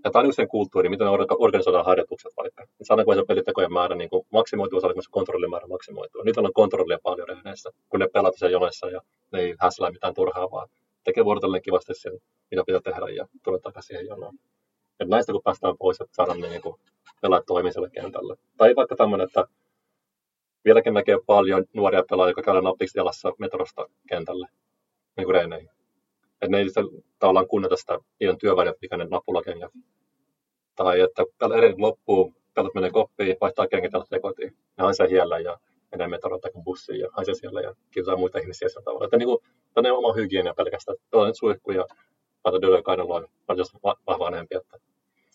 Ja tämä on just sen kulttuuri, miten orga- organisoidaan harjoitukset vaikka. Et saadaanko se pelitekojen määrä niin kuin maksimoitua, saadaanko se kontrollimäärä maksimoitua. Nyt on kontrollia paljon reeneissä, kun ne pelaat siellä jonoissa ja ne ei häslää mitään turhaa, vaan tekee vuorotellen kivasti sen, mitä pitää tehdä ja tulee takaisin siihen jonoon. Et näistä kun päästään pois, että saadaan ne niin kuin pelaat toimiselle kentälle. Tai vaikka tämmöinen, että vieläkin näkee paljon nuoria pelaajia, jotka käydään napiksi jalassa metrosta kentälle, niin kuin. Että ne ei sitä, tavallaan kunneta sitä niiden työvälinepikainen nappulakengät. Tai että eri loppuu, pelat menee koppiin, vaihtaa kengät ja lähtee kotiin. Ne haisee hiellä ja menee metroon tai bussiin ja haisee siellä ja kiusaa muita ihmisiä sillä tavalla. Että niin kuin, on oma hygienia pelkästään. Tuolla nyt suihku ja laita dölöä kainaloon, on va- vahva. Että.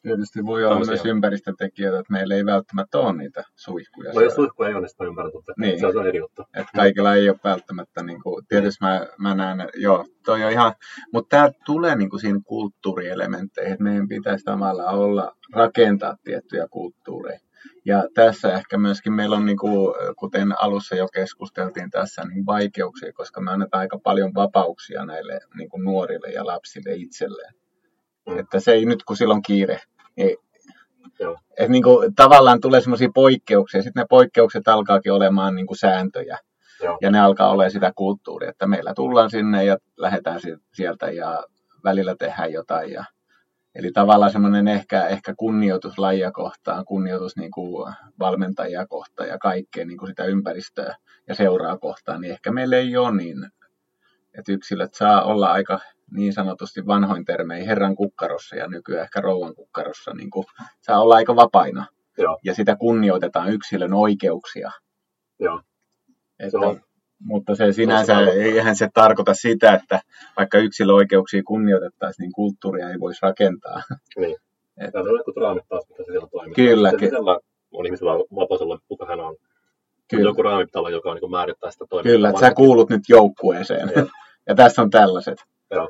Tietysti voi olla myös ympäristötekijöitä, että meillä ei välttämättä ole niitä suihkuja. No jos suihku ei onnistu ympärillä, Niin. se on eri juttu. Että kaikilla ei ole välttämättä, niin kuin, tietysti mä, mä näen, joo, toi on ihan, mutta tämä tulee niin kuin siinä kulttuurielementteihin, että meidän pitäisi tavallaan olla, rakentaa tiettyjä kulttuureja. Ja tässä ehkä myöskin meillä on, niin kuin, kuten alussa jo keskusteltiin tässä, niin vaikeuksia, koska me annetaan aika paljon vapauksia näille niin kuin nuorille ja lapsille itselleen. Mm. Että se ei nyt, kun sillä on kiire, niin Joo. että niin kuin, tavallaan tulee semmoisia poikkeuksia, sitten ne poikkeukset alkaakin olemaan niin kuin sääntöjä. Joo. Ja ne alkaa olemaan sitä kulttuuria, että meillä tullaan sinne ja lähdetään si- sieltä ja välillä tehdään jotain. Ja, eli tavallaan semmoinen ehkä, ehkä kunnioitus lajia kohtaan, kunnioitus niin kuin valmentajia kohtaan ja kaikkea niin kuin sitä ympäristöä ja seuraa kohtaan, niin ehkä meillä ei ole niin, että yksilöt saa olla aika niin sanotusti vanhoin termein herran kukkarossa ja nykyään ehkä rouvan kukkarossa, niin kuin, saa olla aika vapaina. Joo. Ja sitä kunnioitetaan yksilön oikeuksia. Joo. Että, Se on- mutta se sinänsä, aivan. eihän se tarkoita sitä, että vaikka yksilöoikeuksia kunnioitettaisiin, niin kulttuuria ei voisi rakentaa. Niin. Et, Ja ne on jotkut raamit taas, mitä se siellä toimii. Kyllä, Se on ihmisellä vapaus olla, kuka hän on. Kyllä. Joku raami pitää olla, joka niin määrittää sitä toimintaa. kyllä, että sä kuulut nyt joukkueeseen. Joo. ja tässä on tällaiset. Joo.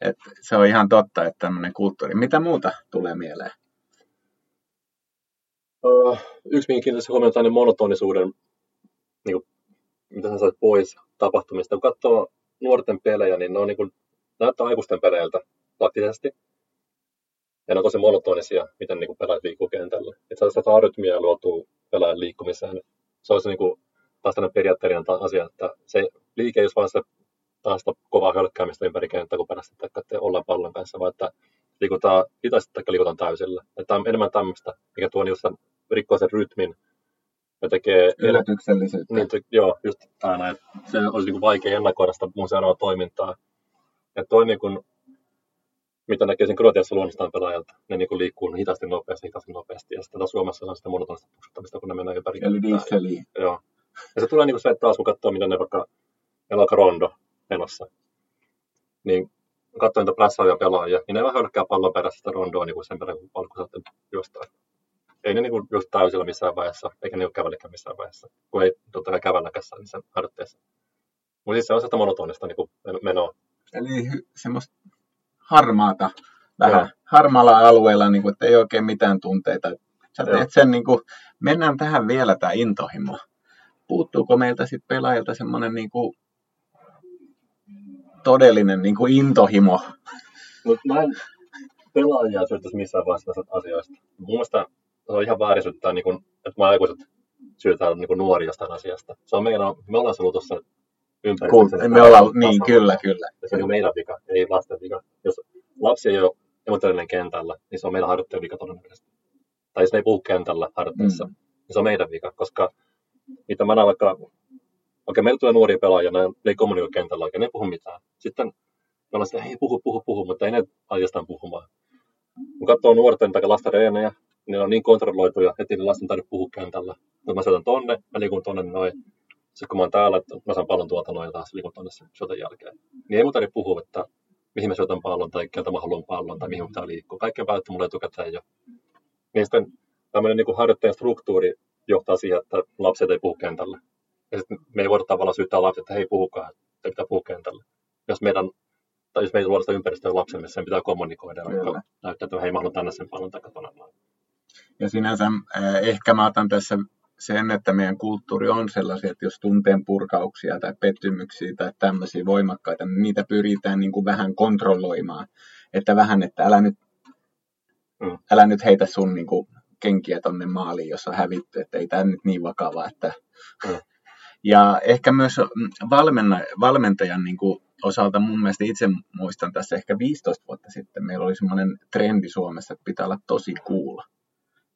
Et se on ihan totta, että tämmöinen kulttuuri. Mitä muuta tulee mieleen? Uh, yksi, mihin kiinnittäisi huomiota, on monotonisuuden, niin kuin, mitä sä sait pois tapahtumista. Kun katsoo nuorten pelejä, niin ne on niin kuin, näyttää aikuisten peleiltä taktisesti. Ja ne on tosi monotonisia, miten niin kuin pelaajat liikkuu kentällä. Että saada sitä rytmiä luotua pelaajan liikkumiseen. Se olisi niin kuin, taas tämmöinen periaatteellinen asia, että se liike ei olisi vaan sitä, taas sitä kovaa hölkkäämistä ympäri kenttää, kun perästä että te ollaan pallon kanssa, vaan että liikutaan hitaasti tai liikutaan täysillä. Että tämä on enemmän tämmöistä, mikä tuo just sen, rikkoo sen rytmin ja tekee Yllätyksellisyyttä. niin, te, joo, just aina, että se olisi niin vaikea ennakoida sitä mun seuraavaa toimintaa. Ja toi niin kuin, mitä näkee sen Kroatiassa luonnostaan pelaajalta, ne niin liikkuu hitaasti nopeasti, hitaasti nopeasti. Ja sitten taas Suomessa on sitä monotonista puksuttamista, kun ne menee ympäri. Eli dieseliin. Joo. Ja se tulee niin kuin se, että taas kun katsoo, miten ne vaikka, aika rondo menossa, niin katsoo niitä prässaavia pelaajia, niin ne vähän hölkkää pallon perässä sitä rondoa niin kuin sen perään, kun palkku saatte juostaa. Ei ne niin kuin just täysillä missään vaiheessa, eikä ne ole kävelläkään missään vaiheessa, kun ei totta kai saa niissä harjoitteissa. Mutta siis se on sitä monotonista niin kuin menoa. Eli semmoista harmaata vähän. Joo. Harmaalla alueella, niin kuin, että ei oikein mitään tunteita. Sä Joo. teet sen, niin kuin, mennään tähän vielä tämä intohimo. Puuttuuko meiltä sitten pelaajilta semmoinen niin kuin, todellinen niin kuin intohimo? Mutta mä en pelaajia syyttäisi missään vaiheessa näistä asioista. Mun mielestä se on ihan väärin syyttää, niin kun, että me aikuiset syytetään niin nuoria jostain asiasta. Se on meidän, me ollaan ollut tuossa ympäri. Kun, me ollaan, niin kyllä, kyllä. Ja se on meidän vika, ei lasten vika. Jos lapsi ei ole emotionaalinen kentällä, niin se on meidän harjoittajan vika todennäköisesti. Tai jos ne ei puhu kentällä harjoitteessa, mm. niin se on meidän vika, koska mitä mä näen vaikka, okei, meillä tulee nuoria pelaajia, ne, ei kommunikoi kentällä oikein, ne ei puhu mitään. Sitten me ollaan sitä, hei puhu, puhu, puhu, mutta ei ne oikeastaan puhumaan. Kun katsoo nuorten tai lasten reenejä, ne on niin kontrolloituja, että niiden lasten tarvitse puhua kentällä. Mutta mä syötän tonne, mä liikun tonne noin. Sitten kun mä oon täällä, että mä saan pallon tuolta noin taas liikun tonne syötön jälkeen. Niin ei mun tarvitse puhua, että mihin mä syötän pallon tai keltä mä haluan pallon tai mihin pitää liikkua. Kaikki on päätetty mulle etukäteen jo. Niin sitten tämmöinen niin harjoittajan struktuuri johtaa siihen, että lapset ei puhu kentällä. Ja sitten me ei voida tavallaan syyttää lapset, että hei puhukaan, että pitää puhua kentällä. Jos meidän tai jos meidän luoda sitä ympäristöä missä sen pitää kommunikoida, Kyllä. näyttää, että hei, mä haluan tänne sen pallon tai Ja sinänsä eh, ehkä mä otan tässä sen, että meidän kulttuuri on sellaisia, että jos tunteen purkauksia tai pettymyksiä tai tämmöisiä voimakkaita, niin niitä pyritään niin kuin vähän kontrolloimaan. Että vähän, että älä nyt, mm. älä nyt heitä sun niin kuin kenkiä tonne maaliin, jos on hävitty, että ei tämä nyt niin vakava. Että... Mm. Ja ehkä myös valmentajan niin kuin osalta mun mielestä itse muistan tässä ehkä 15 vuotta sitten, meillä oli semmoinen trendi Suomessa, että pitää olla tosi cool.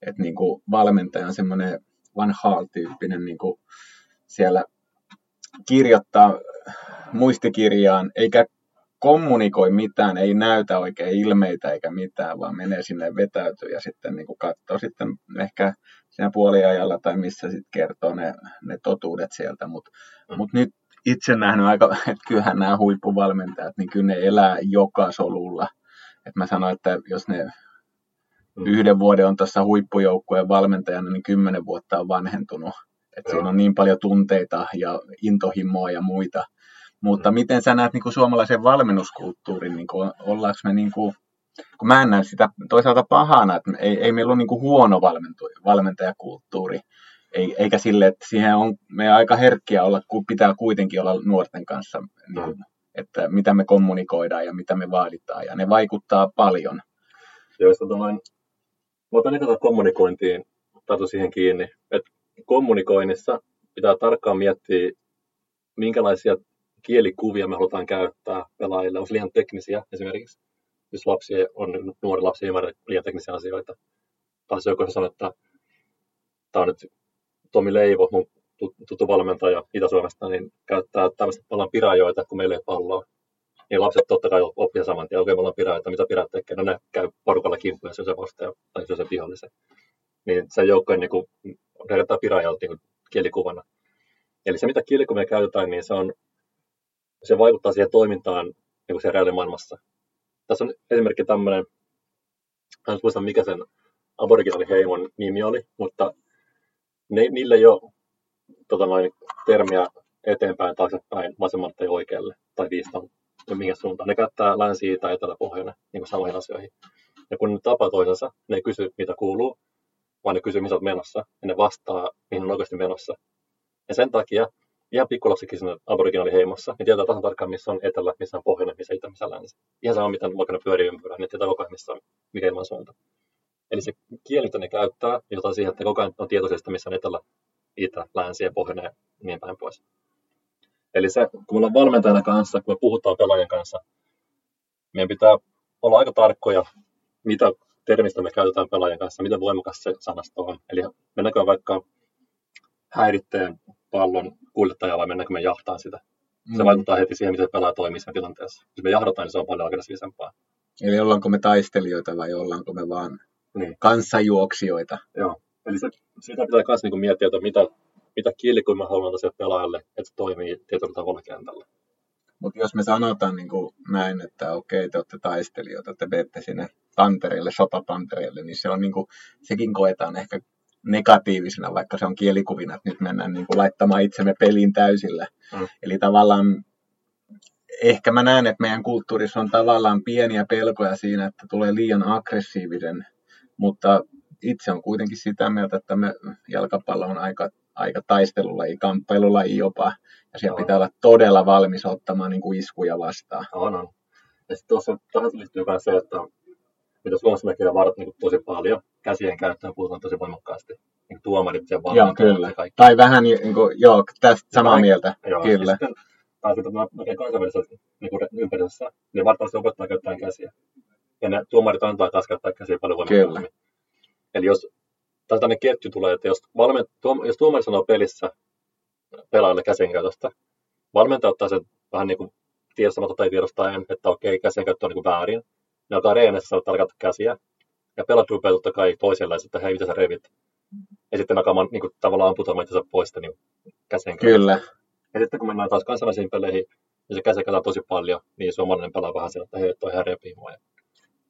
Että niin kuin valmentaja on semmoinen Van Hal-tyyppinen niin kuin siellä kirjoittaa muistikirjaan, eikä kommunikoi mitään, ei näytä oikein ilmeitä eikä mitään, vaan menee sinne vetäytyy ja sitten niin kuin katsoo sitten ehkä siinä puoliajalla tai missä sitten kertoo ne, ne totuudet sieltä. Mutta mm. mut nyt itse nähnyt aika, että kyllähän nämä huippuvalmentajat, niin kyllä ne elää joka solulla. Et mä sanoin, että jos ne mm. yhden vuoden on tässä huippujoukkueen valmentajana, niin kymmenen vuotta on vanhentunut. Et siinä on niin paljon tunteita ja intohimoa ja muita. Mutta mm. miten sä näet niin kuin suomalaisen valmennuskulttuurin, niin kuin, ollaanko me niin kuin, kun mä en näe sitä toisaalta pahana, että ei, ei meillä ole niin kuin huono valmentajakulttuuri, ei, eikä sille, että siihen on me aika herkkiä olla, kun pitää kuitenkin olla nuorten kanssa, niin, mm. että mitä me kommunikoidaan ja mitä me vaaditaan, ja ne vaikuttaa paljon. Joo, sitä noin, mä otan ekata kommunikointiin, tartu siihen kiinni, että kommunikoinnissa pitää tarkkaan miettiä, minkälaisia kielikuvia me halutaan käyttää pelaajille. Onko liian teknisiä esimerkiksi, jos lapsi on, nuori lapsi ei ymmärrä liian teknisiä asioita. Tai se joku sanoo, että tämä on nyt Tomi Leivo, mun tuttu valmentaja Itä-Suomesta, niin käyttää tämmöistä palan pirajoita, kun meillä ei palloa. Niin lapset totta kai oppii saman tien, okei, me ollaan pirajoita, mitä piraat tekee? No ne käy porukalla kimppuja, se on se vastaja, tai se on se vihollisen. Niin se joukko niin kuin, herättää pirajalta niin kielikuvana. Eli se, mitä kielikuvia käytetään, niin se, on, se vaikuttaa siihen toimintaan niin kuin se reaalimaailmassa. Tässä on esimerkki tämmöinen, en muista mikä sen aboriginaaliheimon nimi oli, mutta ne, niillä ei ole tota noin, termiä eteenpäin, taaksepäin, vasemmalle tai oikealle, tai viistan, ja minkä suuntaan. Ne käyttää länsi tai etelä-pohjoinen niin kuin samoihin asioihin. Ja kun ne tapaa toisensa, ne ei kysy, mitä kuuluu, vaan ne kysyy, missä olet menossa, ja ne vastaa, mihin on oikeasti menossa. Ja sen takia ihan pikkulapsikin siinä aboriginaaliheimossa, niin tietää tasan tarkkaan, missä on etelä, missä on pohjoinen, missä itä, missä länsi. Ihan sama, miten vaikka ne pyörii ympyrää, niin tietää koko ajan, missä on mikä ilman suunta. Eli se kieli, mitä ne käyttää, jotain siihen, että koko ajan on tietoisesti, missä on etelä, itä, länsi ja pohjoinen ja niin päin pois. Eli se, kun me ollaan valmentajana kanssa, kun me puhutaan pelaajien kanssa, meidän pitää olla aika tarkkoja, mitä termistä me käytetään pelaajien kanssa, miten voimakas se sanasto on. Eli mennäänkö vaikka häiritteen pallon kuljettaja vai mennäänkö me jahtaan sitä. Se mm. vaikuttaa heti siihen, miten pelaaja toimii siinä tilanteessa. Jos me jahdataan, niin se on paljon aggressiivisempaa. Eli ollaanko me taistelijoita vai ollaanko me vaan niin. kanssajuoksijoita. Joo, eli se, sitä pitää myös niin miettiä, että mitä, mitä kielikuja haluan tosiaan pelaajalle, että se toimii tietyllä tavalla kentällä. Mutta jos me sanotaan niin kuin näin, että okei, te olette taistelijoita, te menette sinne tantereelle, sotatantereelle, niin se on niin kuin, sekin koetaan ehkä negatiivisena, vaikka se on kielikuvina, että nyt mennään niin kuin laittamaan itsemme peliin täysillä. Mm. Eli tavallaan ehkä mä näen, että meidän kulttuurissa on tavallaan pieniä pelkoja siinä, että tulee liian aggressiivinen mutta itse on kuitenkin sitä mieltä, että me jalkapallo on aika, aika taistelulaji, kamppailulaji jopa, ja siellä on. pitää olla todella valmis ottamaan niin kuin iskuja vastaan. On, on. Ja sitten tuossa tähän liittyy myös se, että mitä Suomessa näkee varat niin tosi paljon, käsien käyttöön puhutaan tosi voimakkaasti. Niin tuomarit ja Joo, kyllä. Ja Tai vähän, niin kuin, joo, tästä samaa tai, mieltä, joo, kyllä. Sitten, tai sitten mä näkee kansainvälisessä niin ympäristössä, niin varmasti opettaa käyttämään käsiä. Ja ne tuomarit antaa taas käyttää käsiä paljon voimakkaammin. Eli jos tällainen ketju tulee, että jos, valment, tuom, jos tuomari sanoo pelissä pelaajalle käsien käytöstä, valmentaja ottaa sen vähän niin kuin tiedostamatta tai tiedostaen, että okei, käsien käyttö on niin kuin väärin. Ne alkaa reenessä tarkata käsiä. Ja pelat rupeaa totta kai toisella, että hei, mitä sä revit. Ja sitten alkaa niin kuin, tavallaan amputamaan itse pois niin käsen Kyllä. Ja sitten kun mennään taas kansainvälisiin peleihin, ja se käsi tosi paljon, niin suomalainen pelaa vähän sillä, että hei, toi ihan repii mua. Ja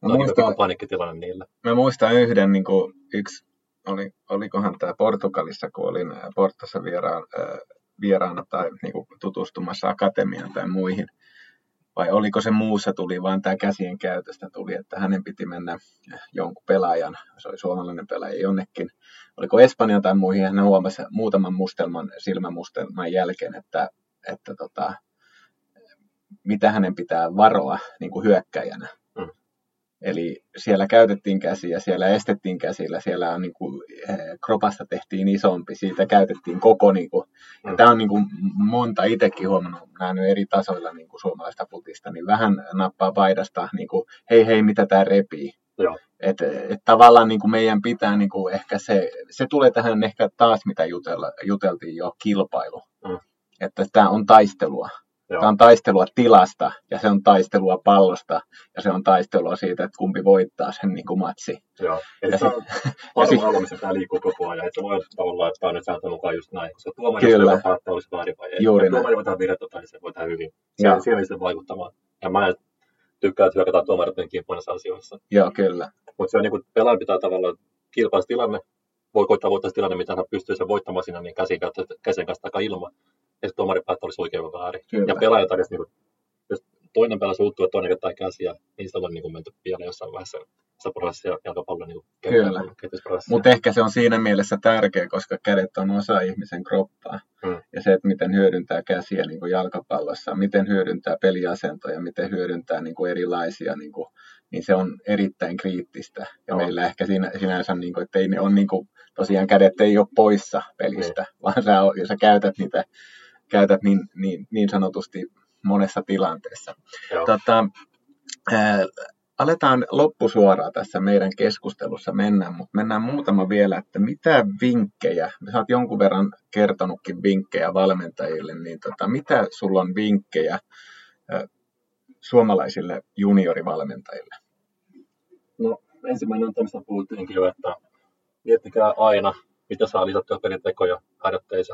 Mä muistan, paniikkitilanne niillä. Mä muistan yhden, niin kuin, yksi, oli, olikohan tämä Portugalissa, kun olin äh, Portossa vieraan, äh, vieraana tai niin kuin, tutustumassa akatemiaan tai muihin. Vai oliko se muussa tuli, vaan tämä käsien käytöstä tuli, että hänen piti mennä jonkun pelaajan, se oli suomalainen pelaaja jonnekin, oliko Espanjan tai muihin, hän huomasi muutaman mustelman, silmämustelman jälkeen, että, että tota, mitä hänen pitää varoa niin kuin hyökkäjänä. Eli siellä käytettiin käsiä, siellä estettiin käsillä, siellä on niin kuin, eh, kropasta tehtiin isompi, siitä käytettiin koko. Niin kuin, ja tämä on niin kuin, monta itsekin huomannut, nähnyt eri tasoilla niin kuin suomalaista putista, niin vähän nappaa paidasta, niin kuin, hei hei, mitä tämä repii. Joo. Et, et tavallaan niin kuin meidän pitää niin kuin ehkä se, se tulee tähän ehkä taas mitä jutella, juteltiin jo, kilpailu. Mm. Että tämä on taistelua. Joo. Tämä on taistelua tilasta ja se on taistelua pallosta ja se on taistelua siitä, että kumpi voittaa sen niin kuin matsi. Joo, eli ja se on paljon missä tämä liikkuu koko ajan. Että se voi tavallaan, että tämä on nyt sääntöön mukaan just näin, koska tuomari, Kyllä. jos päättää, olisi väärin vai ei. Juuri tuomari voi tehdä virhettä tai se voi tehdä hyvin. Siellä, siellä se vaikuttamaan. Ja mä tykkään, että hyökätään tuomareiden kimppuun asioissa. Joo, kyllä. Mutta se on niin kuin pelaajan pitää tavallaan kilpailustilanne, voi koittaa voittaa tilanne, mitä hän pystyy sen voittamaan siinä niin käsin, käsin kanssa takaa ilman ja tuomari päättää, olisi oikein vai väärin. Kyllä. Ja pelaajat edes, niin kuin, jos toinen pelaa suuttuu ja toinen käyttää käsiä, niin sitä on niin kuin menty pieleen jossain vaiheessa sitä prosessia jalkapallon niin Kyllä, mutta ehkä se on siinä mielessä tärkeä, koska kädet on osa ihmisen kroppaa. Hmm. Ja se, että miten hyödyntää käsiä niin kuin jalkapallossa, miten hyödyntää peliasentoja, miten hyödyntää niin kuin erilaisia, niin, kuin, niin se on erittäin kriittistä. Ja no. meillä ehkä siinä, sinänsä, niin kuin, että ei ne on niin kuin, tosiaan kädet ei ole poissa pelistä, hmm. vaan sä, sä käytät niitä käytät niin, niin, niin sanotusti monessa tilanteessa. Tota, ää, aletaan loppusuoraan tässä meidän keskustelussa mennä, mutta mennään muutama vielä, että mitä vinkkejä, sä oot jonkun verran kertonutkin vinkkejä valmentajille, niin tota, mitä sulla on vinkkejä ää, suomalaisille juniorivalmentajille? No ensimmäinen on tämmöistä puhuttiinkin jo, että miettikää aina, mitä saa lisättyä pelitekoja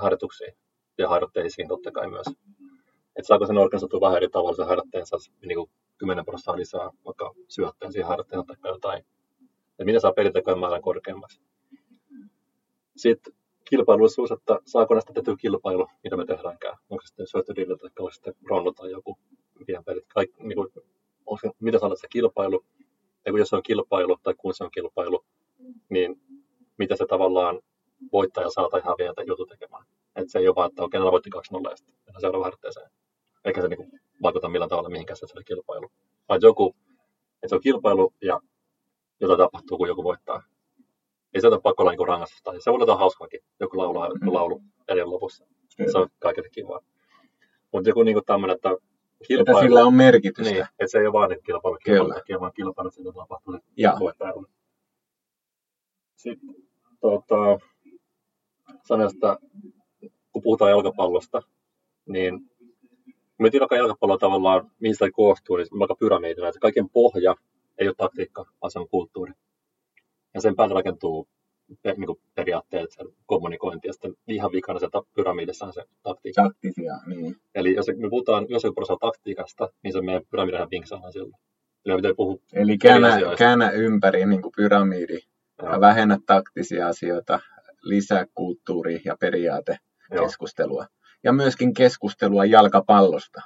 harjoituksiin ja harjoitteisiin totta kai myös. Että saako sen organisoitua vähän eri tavalla se harjoitteensa niin kuin 10 prosenttia lisää, vaikka syötteen siihen harjoitteen tai jotain. Että mitä saa pelitekojen määrän korkeammaksi. Sitten kilpailullisuus, että saako näistä tehtyä kilpailu, mitä me tehdäänkään. Onko se sitten syöttödille tai onko sitten ronno tai joku pelit. Kaik, niin kuin, onko se, mitä saada se kilpailu, ja kun jos se on kilpailu tai kun se on kilpailu, niin mitä se tavallaan voittaja saa tai häviää tai joutuu tekemään. Että se ei ole vaan, että okei, okay, voitti 2-0 ja sitten mennään seuraavaan harjoitteeseen. Eikä se niinku vaikuta millään tavalla mihinkään se oli kilpailu. Vaan joku, että se on kilpailu ja jotain tapahtuu, kun joku voittaa. Ei se ole pakko olla niin rangaistusta. Se voi olla hauskaakin. Joku laulaa joku mm. laulu eri lopussa. Kyllä. Se on kaikille kivaa. Mutta joku niin tämmöinen, että kilpailu... Että sillä on merkitystä. Niin, että se ei ole vaan niin kilpailu kilpailu takia, vaan kilpailu, että siitä tapahtuu voittajalle. Sitten tota, sanoin, että kun puhutaan jalkapallosta, niin me tiedetään jalkapallo tavallaan, mihin sitä koostuu, niin vaikka pyramidina, että kaiken pohja ei ole taktiikka, vaan se on kulttuuri. Ja sen päälle rakentuu niin kuin periaatteet, kommunikointi, ja sitten ihan vikana se on se taktiikka. Taktisia, niin. Eli jos me puhutaan jossain prosenttia taktiikasta, niin se meidän pyramidin vinksahan silloin. Eli, puhua Eli käännä, käännä ympäri niin kuin pyramidi ja vähennä taktisia asioita, lisää kulttuuri- ja periaatekeskustelua. Joo. Ja myöskin keskustelua jalkapallosta.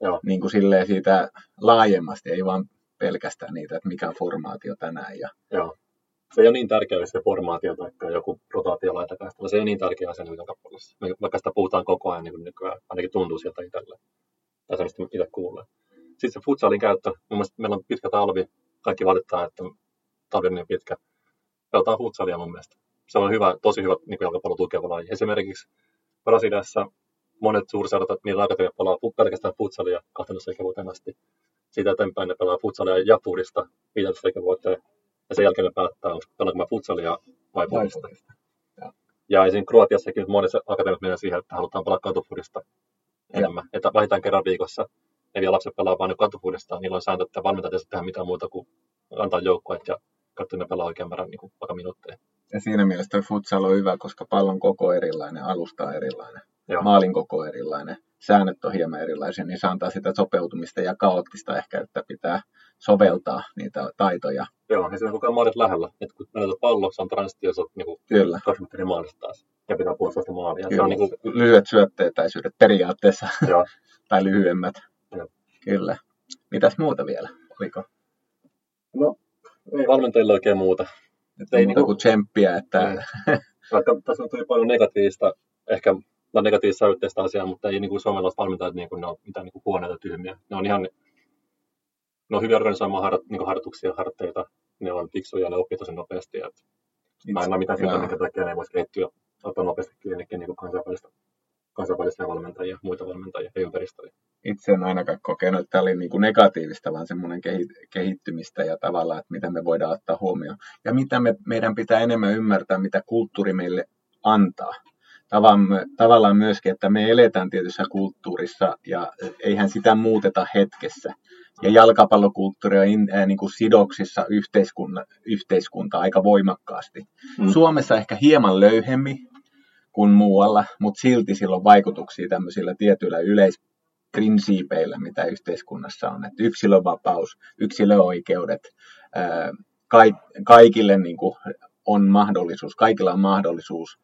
Joo. Niin kuin silleen siitä laajemmasti, ei vaan pelkästään niitä, että mikä on formaatio tänään. Ja... Joo. Se ei ole niin tärkeä se formaatio tai joku rotaatiolaitakaista, vaan se ei ole niin tärkeä asia kuin jalkapallossa. Vaikka sitä puhutaan koko ajan niin kuin nykyään, ainakin tuntuu sieltä itselle. Tai semmoista itse kuulee. Sitten se futsalin käyttö, mun mielestä meillä on pitkä talvi, kaikki valittaa, että talvi on niin pitkä. Pelataan futsalia mun mielestä se on hyvä, tosi hyvä niin jalkapallon tukeva laji. Esimerkiksi Brasiliassa monet suurseurat, niillä akatemiat pelaa pelkästään futsalia 12 ikävuoteen asti. Siitä eteenpäin ne pelaa futsalia ja purista 15 ikävuoteen. Ja sen jälkeen ne päättää, pelaanko mä futsalia vai purista. Ja, esimerkiksi Kroatiassakin monessa akatemiat menee siihen, että halutaan pelaa katupurista enemmän. Ja. Että vähintään kerran viikossa ne vielä lapset pelaa vain katupurista. Niillä on sääntö, että valmentajat ei tehdä mitään muuta kuin antaa joukkueet ja katsoin ne pelaa oikein määrän niin kuin, vaikka minuutteja. Ja siinä mielessä futsal on hyvä, koska pallon koko erilainen, alusta on erilainen, Joo. maalin koko erilainen, säännöt on hieman erilaisia, niin se antaa sitä sopeutumista ja kaoottista ehkä, että pitää soveltaa niitä taitoja. Joo, ja siinä koko ajan maalit lähellä. Et kun menetät pallo, se on transitio, se on niin kuin, Kyllä. maalista taas. Ja pitää puolustaa maalia. Se Kyllä. on niin kuin, Lyhyet syötteetäisyydet periaatteessa, joo. tai lyhyemmät. Joo. Kyllä. Mitäs muuta vielä? Oliko? No, ei valmentajille oikein muuta. Ei Ei muuta niinku- kuin tsemppiä, että. Vaikka tässä on tuli paljon negatiivista, ehkä no negatiivista yhteistä asiaa, mutta ei niin kuin suomalaiset valmentajat niin kuin, ne on mitään niin kuin huoneita tyhmiä. Ne on ihan ne on hyvin organisoimaan har, niin kuin harjoituksia, harteita. Ne on fiksuja, ne oppii tosi nopeasti. Et mä en ole mitään sitä, minkä takia ne voisi kehittyä ottaa nopeasti kiinni niin kuin kansainvälistä, kansainvälisiä valmentajia, muita valmentajia ja ympäristöjä. itse en ainakaan kokenut, että tämä oli niin kuin negatiivista, vaan semmoinen kehi- kehittymistä ja tavallaan, että mitä me voidaan ottaa huomioon. Ja mitä me, meidän pitää enemmän ymmärtää, mitä kulttuuri meille antaa. Tavallaan myöskin, että me eletään tietyssä kulttuurissa ja eihän sitä muuteta hetkessä. Ja jalkapallokulttuuri on in, niin kuin sidoksissa yhteiskunta, yhteiskunta aika voimakkaasti. Mm. Suomessa ehkä hieman löyhemmin kuin muualla, mutta silti sillä on vaikutuksia tämmöisillä tietyillä yleisprinsiipeillä, mitä yhteiskunnassa on. Että yksilönvapaus, yksilöoikeudet, kaikille niin kuin on mahdollisuus, kaikilla on mahdollisuus,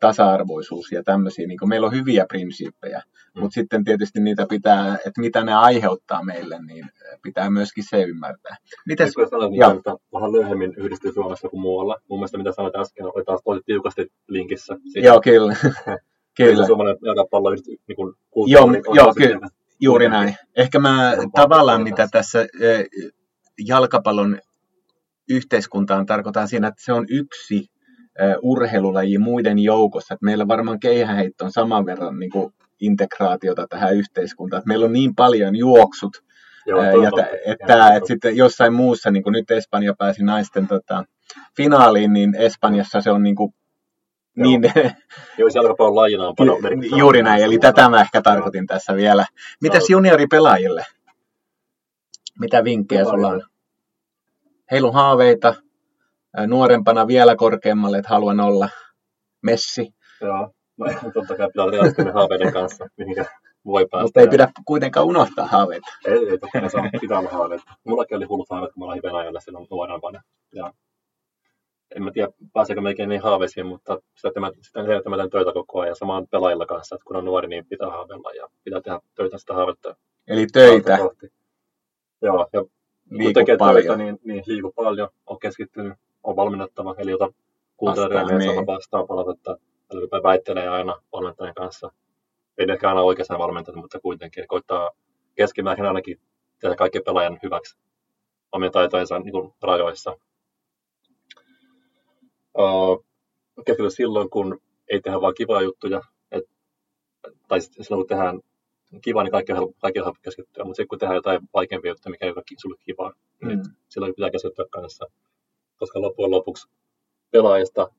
tasa-arvoisuus ja tämmöisiä. Niin meillä on hyviä prinsiippejä, Mm. mutta sitten tietysti niitä pitää, että mitä ne aiheuttaa meille, niin ää, pitää myöskin se ymmärtää. Mites, kun sanoit, Joo. niin, että vähän löyhemmin yhdistyy Suomessa kuin muualla. Mun mielestä mitä sanoit äsken, oli taas tosi tiukasti linkissä. siihen. joo, kyllä. kyllä. Suomalainen jalkapallo niin kuin Joo, on joo, kyllä. selvä. Juuri näin. Ehkä mä tavallaan mitä tässä jalkapallon yhteiskuntaan tarkoitan siinä, että se on yksi urheilulaji muiden joukossa. Että meillä varmaan keihäheitto on saman verran niin kuin integraatiota tähän yhteiskuntaan. Että meillä on niin paljon juoksut, Joo, ja totta. tä- että, Joo, että sitten jossain muussa, niin kuin nyt Espanja pääsi naisten tota, finaaliin, niin Espanjassa se on niin kuin, Joo. niin, Joo, jalkapallon lajina on paljon juuri näin, eli tätä mä ehkä tarkoitin tässä vielä. Mitäs junioripelaajille? Mitä vinkkejä sulla on? Heillä on haaveita, nuorempana vielä korkeammalle, että haluan olla Messi, Joo, no, totta kai pitää realistua ne haaveiden kanssa, mihinkä voi päästä. mutta ei pidä kuitenkaan unohtaa haaveita. Ei, ei totta kai on pitää olla haaveita. Mullakin oli hullut haaveet, kun mä olin Venäjällä silloin nuorempana. Ja en mä tiedä, pääseekö melkein niin haaveisiin, mutta sitä, että mä, sitä mä teen töitä koko ajan samaan pelaajilla kanssa, että kun on nuori, niin pitää haaveilla ja pitää tehdä töitä sitä haavetta Eli töitä, kohti. Joo, ja kun liiku tekee paljon. töitä, niin, niin liiku paljon, on keskittynyt, on valmennettava, eli ota kuuntelijoiden Vastaan, ja niin. niin. vastaan palautetta, rupea väittelee aina valmentajan kanssa. Ei ehkä aina oikeassa valmentajat, mutta kuitenkin koittaa keskimäärin ainakin tehdä kaikki pelaajan hyväksi omien taitojensa niin kuin, rajoissa. Uh, keskity silloin, kun ei tehdä vain kivaa juttuja, et, tai silloin kun tehdään kivaa, niin kaikki on helppo, kaikki on helppo keskittyä, mutta sitten kun tehdään jotain vaikeampia juttuja, mikä ei ole sulle kivaa, Mm. niin silloin pitää keskittyä kanssa, koska loppujen lopuksi pelaajista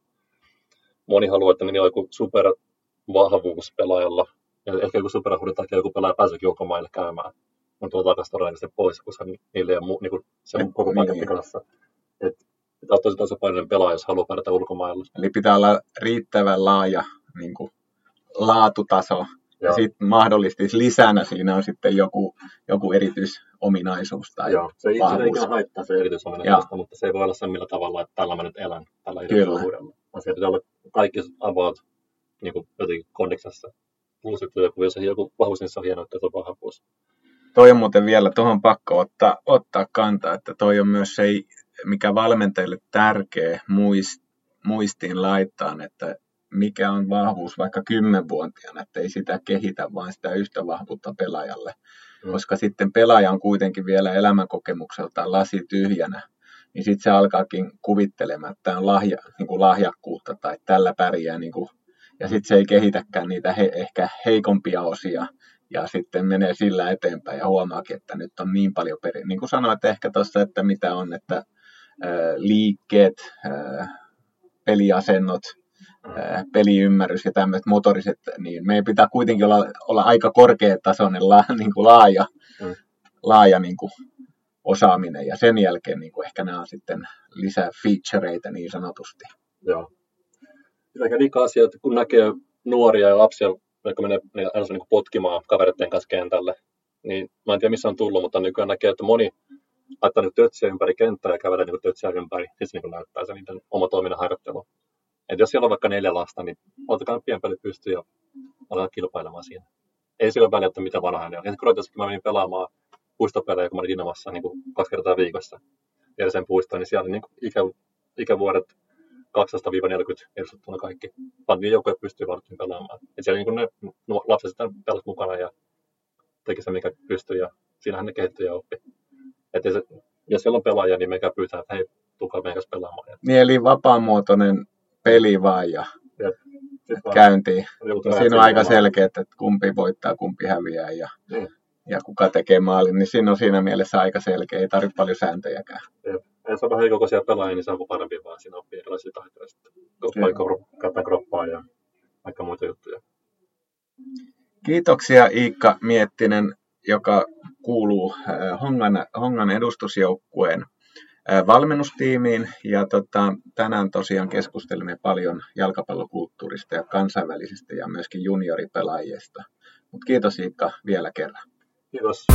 moni haluaa, että niillä on joku supervahvuus pelaajalla, ja ehkä joku supervahvuuden takia joku pelaaja pääsyykin ulkomaille käymään, on tuolla takaisin todennäköisesti pois, koska ni- niillä ei ole mu, niin kuin, se on koko paketti Niin. kanssa. Et, pitää olla tosi tasapainoinen pelaaja, jos haluaa pärjätä ulkomailla. Eli pitää olla riittävän laaja niin kuin, laatutaso. Ja sitten mahdollisesti lisänä siinä on sitten joku, joku erityisominaisuus. Tai, Joo, se ei, ikinä haittaa se erityisominaisuudesta, mutta se ei voi olla se millä tavalla, että tällä mä nyt elän, tällä erityisominaisuudella. Vaan se pitää olla kaikki about niin kuin jotenkin kondiksessa. Plus, että joku, jos joku vahvuus, niin se on hienoa, että se on vahvuus. Toi on muuten vielä tuohon pakko ottaa, ottaa kantaa, että toi on myös se, mikä valmentajille tärkeä muist, muistiin laittaa, että mikä on vahvuus vaikka kymmenvuotiaana, että ei sitä kehitä, vaan sitä yhtä vahvuutta pelaajalle. Mm. Koska sitten pelaaja on kuitenkin vielä elämänkokemukseltaan lasi tyhjänä, niin sitten se alkaakin kuvittelemaan, että tämä on lahja, niin kuin lahjakkuutta tai tällä pärjää, niin kuin, ja sitten se ei kehitäkään niitä he, ehkä heikompia osia, ja sitten menee sillä eteenpäin ja huomaakin, että nyt on niin paljon peri. Niin kuin sanoit ehkä tuossa, että mitä on, että ää, liikkeet, ää, peliasennot, peliymmärrys ja tämmöiset motoriset, niin meidän pitää kuitenkin olla, olla aika korkeatasoinen, la, niin kuin laaja, Mm. laaja niin kuin osaaminen ja sen jälkeen niin kuin ehkä nämä on sitten lisää featureita niin sanotusti. Joo. Aika liikaa asia, että kun näkee nuoria ja lapsia, jotka menee niin aina niin potkimaan kavereiden kanssa kentälle, niin mä en tiedä missä on tullut, mutta nykyään näkee, että moni laittaa nyt tötsiä ympäri kenttää ja kävelee niin tötsiä ympäri, siis niin näyttää se niiden oma toiminnan harjoittelu. Että jos siellä on vaikka neljä lasta, niin ottakaa pienpeli pystyyn ja aletaan kilpailemaan siinä. Ei sillä väliä, että mitä vanha hän on. Ensin kun mä menin pelaamaan puistopelejä, kun mä olin Dinamassa niin kuin kaksi kertaa viikossa sen puistoon, niin siellä niin kuin ikä, ikävuodet 12-40 edustettuna kaikki. Pantiin joukkoja pystyy vartin pelaamaan. Et siellä niin ne lapset sitten pelas mukana ja teki se, mikä pystyy, ja siinähän ne kehittyi ja oppi. Et jos siellä on pelaaja, niin mekä pyytää, että hei, tulkaa meidän kanssa pelaamaan. Niin, eli vapaamuotoinen peli vaan ja ja käyntiin. Siinä on aika selkeä, että kumpi voittaa, kumpi häviää ja, niin. ja kuka tekee maalin, niin siinä on siinä mielessä aika selkeä, ei tarvitse paljon sääntöjäkään. Jep. Ja se on vähän heikokoisia pelaajia, niin se on parempi vaan siinä oppii erilaisia taitoja sitten. Kroppaa ja aika muita juttuja. Kiitoksia Iikka Miettinen, joka kuuluu äh, Hongan, Hongan edustusjoukkueen valmennustiimiin. Ja tota, tänään tosiaan keskustelimme paljon jalkapallokulttuurista ja kansainvälisistä ja myöskin junioripelaajista. Mutta kiitos Iikka vielä kerran. Kiitos.